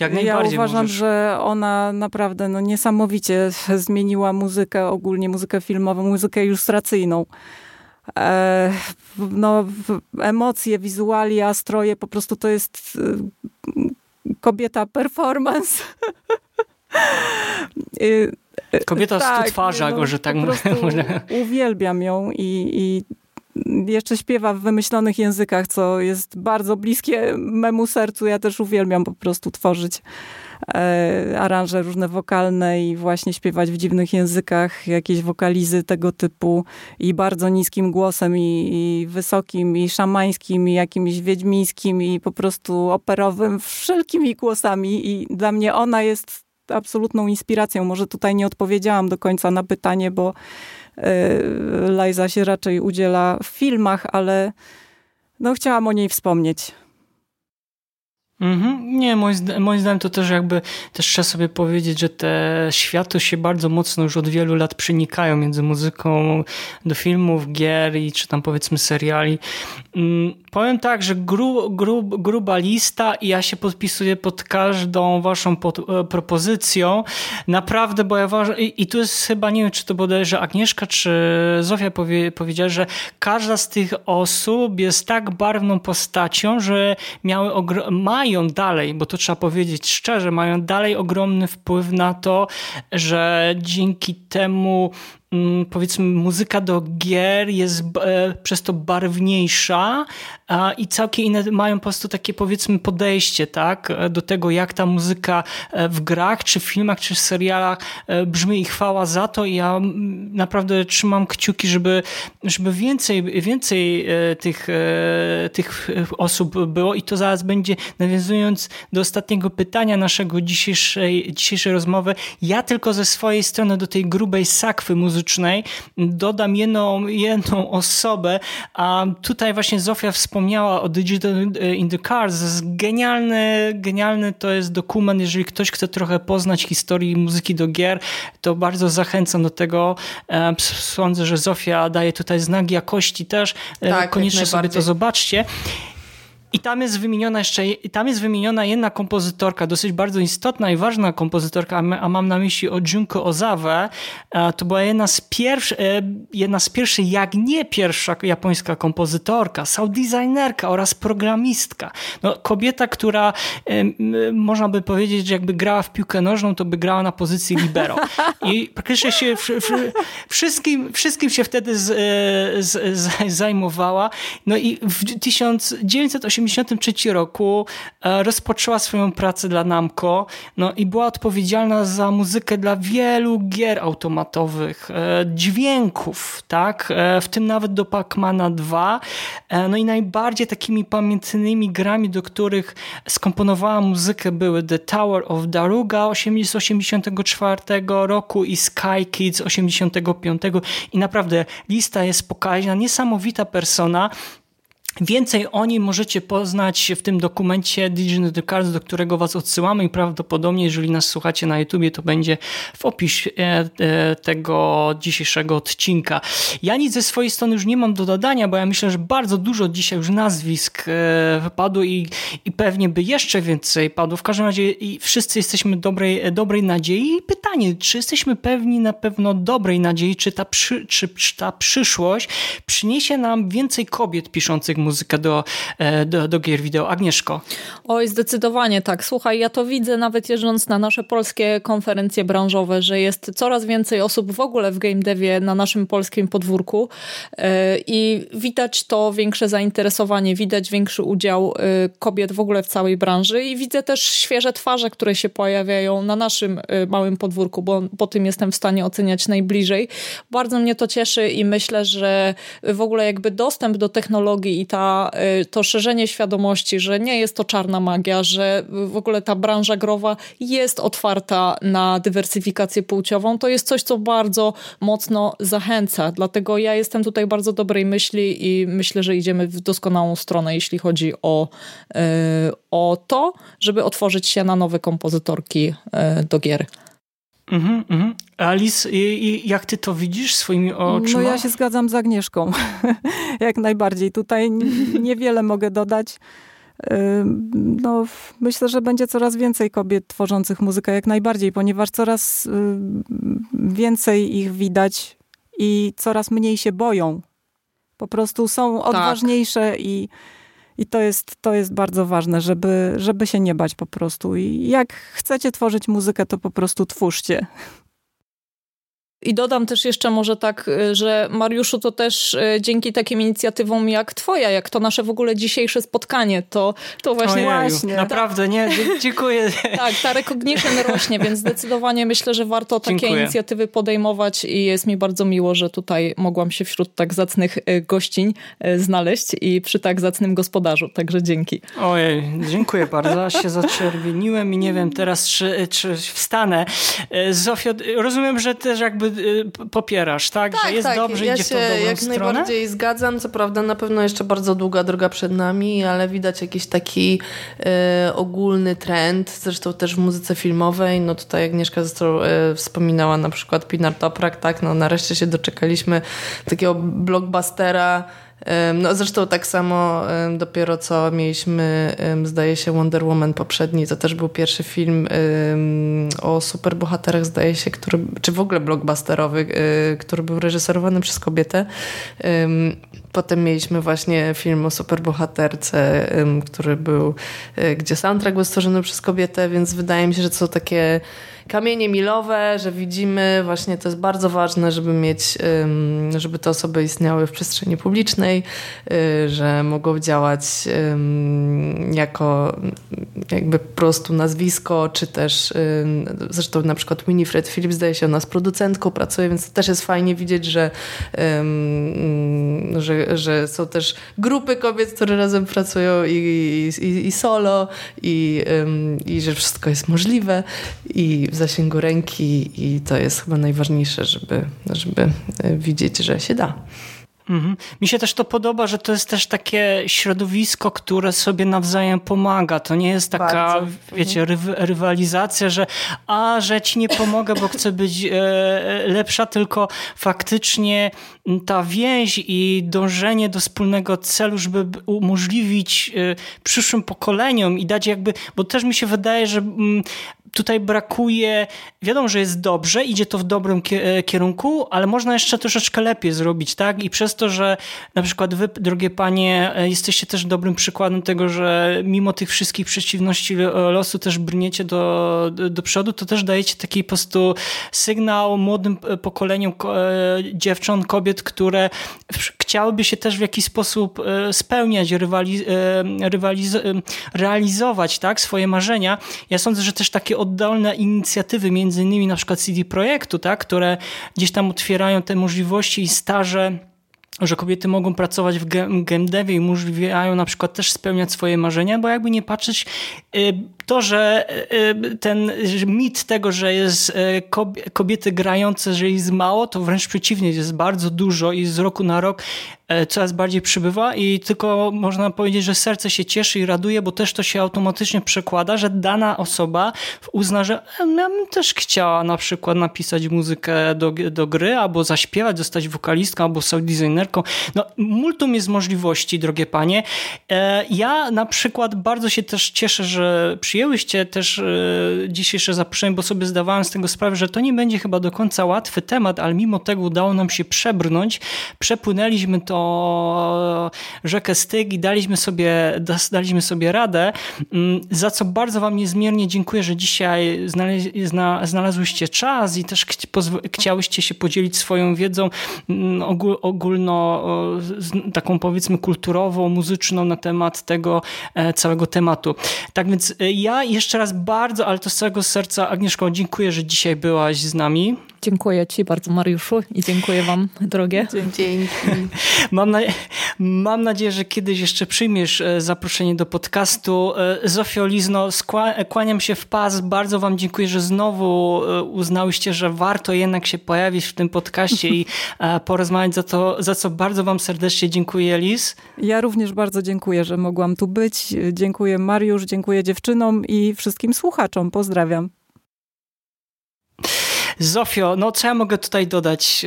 jak ja uważam, możesz. że ona naprawdę no, niesamowicie zmieniła muzykę, ogólnie muzykę filmową, muzykę ilustracyjną. E, no, emocje, wizualia, stroje, po prostu to jest y, kobieta performance. Kobieta tak, z twarza, no, że tak mówię. Uwielbiam ją i, i jeszcze śpiewa w wymyślonych językach, co jest bardzo bliskie memu sercu. Ja też uwielbiam po prostu tworzyć e, aranże różne wokalne i właśnie śpiewać w dziwnych językach, jakieś wokalizy tego typu i bardzo niskim głosem i, i wysokim i szamańskim i jakimś wiedźmińskim i po prostu operowym, wszelkimi głosami i dla mnie ona jest absolutną inspiracją. Może tutaj nie odpowiedziałam do końca na pytanie, bo Y, Liza się raczej udziela w filmach, ale no chciałam o niej wspomnieć. Mhm. Nie, moim, moim zdaniem to też jakby też trzeba sobie powiedzieć, że te światy się bardzo mocno już od wielu lat przenikają między muzyką do filmów, gier i czy tam powiedzmy seriali. Mm, powiem tak, że gru, gru, gruba lista i ja się podpisuję pod każdą waszą pod, e, propozycją. Naprawdę, bo ja uważam, i, i tu jest chyba, nie wiem, czy to bodajże Agnieszka, czy Zofia powie, powiedziała, że każda z tych osób jest tak barwną postacią, że miały mają dalej, bo to trzeba powiedzieć szczerze, mają dalej ogromny wpływ na to, że dzięki temu powiedzmy muzyka do gier jest e, przez to barwniejsza i całkiem inne mają po prostu takie powiedzmy podejście tak, do tego jak ta muzyka e, w grach, czy w filmach, czy w serialach e, brzmi i chwała za to. I ja naprawdę trzymam kciuki, żeby, żeby więcej, więcej tych, tych osób było. I to zaraz będzie nawiązując do ostatniego pytania naszego dzisiejszej, dzisiejszej rozmowy, ja tylko ze swojej strony do tej grubej sakwy muzycznej muzycznej dodam jedną, jedną osobę, a tutaj właśnie Zofia wspomniała o Digital in the Cars. Genialny, genialny to jest dokument, jeżeli ktoś chce trochę poznać historii muzyki do gier, to bardzo zachęcam do tego. E, sądzę, że Zofia daje tutaj znak jakości też. E, tak, Koniecznie sobie to zobaczcie. I tam jest wymieniona jeszcze, tam jest wymieniona jedna kompozytorka, dosyć bardzo istotna i ważna kompozytorka, a mam na myśli o Junko Ozawę. To była jedna z, pierwszych, e, jedna z pierwszych, jak nie pierwsza japońska kompozytorka, sound designerka oraz programistka. No, kobieta, która można by powiedzieć, że jakby grała w piłkę nożną, to by grała na pozycji libero. I praktycznie się wszystkim, wszystkim się wtedy z, e, z, z, zajmowała. No i w 1980 1983 roku e, rozpoczęła swoją pracę dla Namco no i była odpowiedzialna za muzykę dla wielu gier automatowych, e, dźwięków, tak? E, w tym nawet do Pac-Mana 2. No i najbardziej takimi pamiętnymi grami, do których skomponowała muzykę były The Tower of Daruga z 1984 roku i Sky Kids 85 i naprawdę lista jest pokaźna, niesamowita persona. Więcej o nim możecie poznać w tym dokumencie Digital the Cards, do którego Was odsyłamy i prawdopodobnie, jeżeli nas słuchacie na YouTubie, to będzie w opisie e, e, tego dzisiejszego odcinka. Ja nic ze swojej strony już nie mam do dodania, bo ja myślę, że bardzo dużo dzisiaj już nazwisk e, wypadło i, i pewnie by jeszcze więcej padło. W każdym razie wszyscy jesteśmy dobrej, dobrej nadziei. I pytanie, czy jesteśmy pewni na pewno dobrej nadziei, czy ta, przy, czy, czy ta przyszłość przyniesie nam więcej kobiet piszących muzykę do, do, do gier wideo. Agnieszko? Oj, zdecydowanie tak. Słuchaj, ja to widzę nawet jeżdżąc na nasze polskie konferencje branżowe, że jest coraz więcej osób w ogóle w game devie na naszym polskim podwórku i widać to większe zainteresowanie, widać większy udział kobiet w ogóle w całej branży i widzę też świeże twarze, które się pojawiają na naszym małym podwórku, bo po tym jestem w stanie oceniać najbliżej. Bardzo mnie to cieszy i myślę, że w ogóle jakby dostęp do technologii i ta, y, to szerzenie świadomości, że nie jest to czarna magia, że w ogóle ta branża growa jest otwarta na dywersyfikację płciową, to jest coś, co bardzo mocno zachęca. Dlatego ja jestem tutaj bardzo dobrej myśli i myślę, że idziemy w doskonałą stronę, jeśli chodzi o, y, o to, żeby otworzyć się na nowe kompozytorki y, do gier. Mhm, mhm. Alice, jak ty to widzisz swoimi oczyma? No ja się zgadzam z Agnieszką. jak najbardziej. Tutaj niewiele mogę dodać. No, myślę, że będzie coraz więcej kobiet tworzących muzykę, jak najbardziej, ponieważ coraz więcej ich widać i coraz mniej się boją. Po prostu są tak. odważniejsze tak. i i to jest, to jest bardzo ważne, żeby, żeby się nie bać po prostu. I jak chcecie tworzyć muzykę, to po prostu twórzcie. I dodam też jeszcze może tak, y, że Mariuszu, to też y, dzięki takim inicjatywom jak twoja, jak to nasze w ogóle dzisiejsze spotkanie, to, to właśnie... właśnie naprawdę, nie, dziękuję. tak, ta recognition rośnie, więc zdecydowanie myślę, że warto takie dziękuję. inicjatywy podejmować i jest mi bardzo miło, że tutaj mogłam się wśród tak zacnych y, gościń znaleźć i przy tak zacnym gospodarzu, także dzięki. Ojej, dziękuję bardzo, aż się zaczerwieniłem i nie wiem teraz, czy, czy wstanę. Zofio, rozumiem, że też jakby Y, popierasz, tak? tak że jest tak. dobrze, ja idzie w tą dobrą jak stronę? najbardziej zgadzam. Co prawda na pewno jeszcze bardzo długa droga przed nami, ale widać jakiś taki y, ogólny trend, zresztą też w muzyce filmowej. No tutaj Agnieszka zresztą y, wspominała na przykład Pinar Toprak, tak? No nareszcie się doczekaliśmy takiego blockbustera no zresztą tak samo dopiero co mieliśmy, zdaje się, Wonder Woman poprzedni, to też był pierwszy film o superbohaterach, zdaje się, który, czy w ogóle blockbusterowy, y, który był reżyserowany przez kobietę. Potem mieliśmy właśnie film o superbohaterce, który był, y, gdzie soundtrack był stworzony przez kobietę, więc wydaje mi się, że to są takie kamienie milowe, że widzimy, właśnie to jest bardzo ważne, żeby mieć, żeby te osoby istniały w przestrzeni publicznej, y, że mogą działać jako jakby po prostu nazwisko, czy też zresztą na przykład Winifred Phillips zdaje się, ona z producentką pracuje, więc to też jest fajnie widzieć, że, że, że są też grupy kobiet, które razem pracują i, i, i solo i, i że wszystko jest możliwe i w zasięgu ręki i to jest chyba najważniejsze, żeby, żeby e, widzieć, że się da. Mhm. Mi się też to podoba, że to jest też takie środowisko, które sobie nawzajem pomaga. To nie jest taka, Bardzo. wiecie, mhm. rywalizacja, że a, że ci nie pomogę, bo chcę być e, lepsza, tylko faktycznie ta więź i dążenie do wspólnego celu, żeby umożliwić e, przyszłym pokoleniom i dać jakby, bo też mi się wydaje, że mm, tutaj brakuje, wiadomo, że jest dobrze, idzie to w dobrym e, kierunku, ale można jeszcze troszeczkę lepiej zrobić, tak? I przez to, że na przykład wy, drogie panie, e, jesteście też dobrym przykładem tego, że mimo tych wszystkich przeciwności losu też brniecie do, do, do przodu, to też dajecie taki po prostu sygnał młodym e, pokoleniom dziewcząt, kobiet, które chciałyby się też w jakiś sposób spełniać, rywaliz, rywaliz, realizować tak, swoje marzenia. Ja sądzę, że też takie oddolne inicjatywy, między innymi na przykład CD Projektu, tak, które gdzieś tam otwierają te możliwości i staże że kobiety mogą pracować w game devie i umożliwiają na przykład też spełniać swoje marzenia, bo jakby nie patrzeć, y, to, że y, ten mit tego, że jest y, kobiety grające, że jest mało, to wręcz przeciwnie, jest bardzo dużo i z roku na rok coraz bardziej przybywa i tylko można powiedzieć, że serce się cieszy i raduje, bo też to się automatycznie przekłada, że dana osoba uzna, że e, ja bym też chciała na przykład napisać muzykę do, do gry, albo zaśpiewać, zostać wokalistką, albo sound designerką. No, multum jest możliwości, drogie panie. E, ja na przykład bardzo się też cieszę, że przyjęłyście też dzisiejsze zaproszenie, bo sobie zdawałem z tego sprawę, że to nie będzie chyba do końca łatwy temat, ale mimo tego udało nam się przebrnąć. Przepłynęliśmy to to rzekę Styg i daliśmy sobie, daliśmy sobie radę, mm, za co bardzo wam niezmiernie dziękuję, że dzisiaj znalazłyście czas i też chciałyście się podzielić swoją wiedzą mm, ogólno, taką powiedzmy kulturową, muzyczną na temat tego e, całego tematu. Tak więc e, ja jeszcze raz bardzo, ale to z całego serca Agnieszko dziękuję, że dzisiaj byłaś z nami. Dziękuję Ci bardzo, Mariuszu, i dziękuję Wam, drogie. Dzięki. Mam, na, mam nadzieję, że kiedyś jeszcze przyjmiesz e, zaproszenie do podcastu. E, Zofio Lizno, kłaniam się w pas. Bardzo Wam dziękuję, że znowu e, uznałyście, że warto jednak się pojawić w tym podcaście i porozmawiać, za, to, za co bardzo Wam serdecznie dziękuję, Liz. Ja również bardzo dziękuję, że mogłam tu być. Dziękuję Mariusz, dziękuję dziewczynom i wszystkim słuchaczom. Pozdrawiam. Zofio, no co ja mogę tutaj dodać?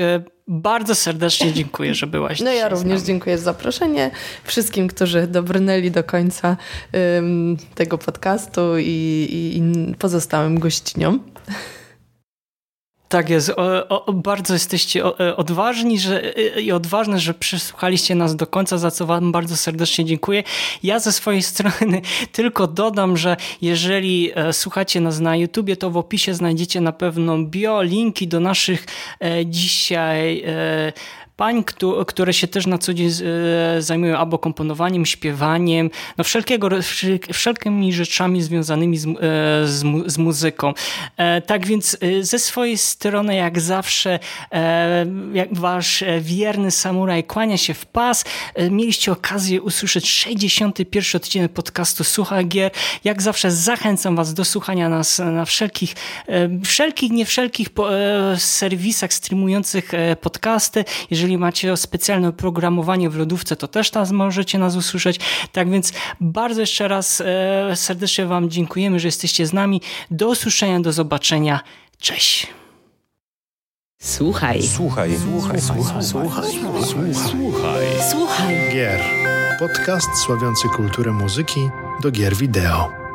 Bardzo serdecznie dziękuję, że byłaś. No ja również dziękuję za zaproszenie. Wszystkim, którzy dobrnęli do końca um, tego podcastu i, i, i pozostałym gościniom. Tak jest. O, o, bardzo jesteście e, odważni że, e, i odważne, że przysłuchaliście nas do końca, za co Wam bardzo serdecznie dziękuję. Ja ze swojej strony tylko dodam, że jeżeli e, słuchacie nas na YouTubie, to w opisie znajdziecie na pewno bio, linki do naszych dzisiaj pań, które się też na co dzień e, zajmują albo komponowaniem, śpiewaniem, no wszelkiego, wszelkimi rzeczami związanymi z, e, z, z muzyką. E, tak więc ze swojej strony, jak zawsze, jak wasz wierny samuraj kłania się w pas. Mieliście okazję usłyszeć 61 odcinek podcastu Słucha Gier. Jak zawsze zachęcam was do słuchania nas na wszelkich, wszelkich, nie wszelkich serwisach streamujących podcasty. Jeżeli jeżeli macie specjalne oprogramowanie w lodówce, to też tam możecie nas usłyszeć. Tak więc bardzo jeszcze raz e, serdecznie Wam dziękujemy, że jesteście z nami. Do usłyszenia, do zobaczenia. Cześć. Słuchaj. Słuchaj. Słuchaj. Słuchaj. Słuchaj. Słuchaj. Słuchaj. Gier. Podcast sławiący kulturę muzyki do gier wideo.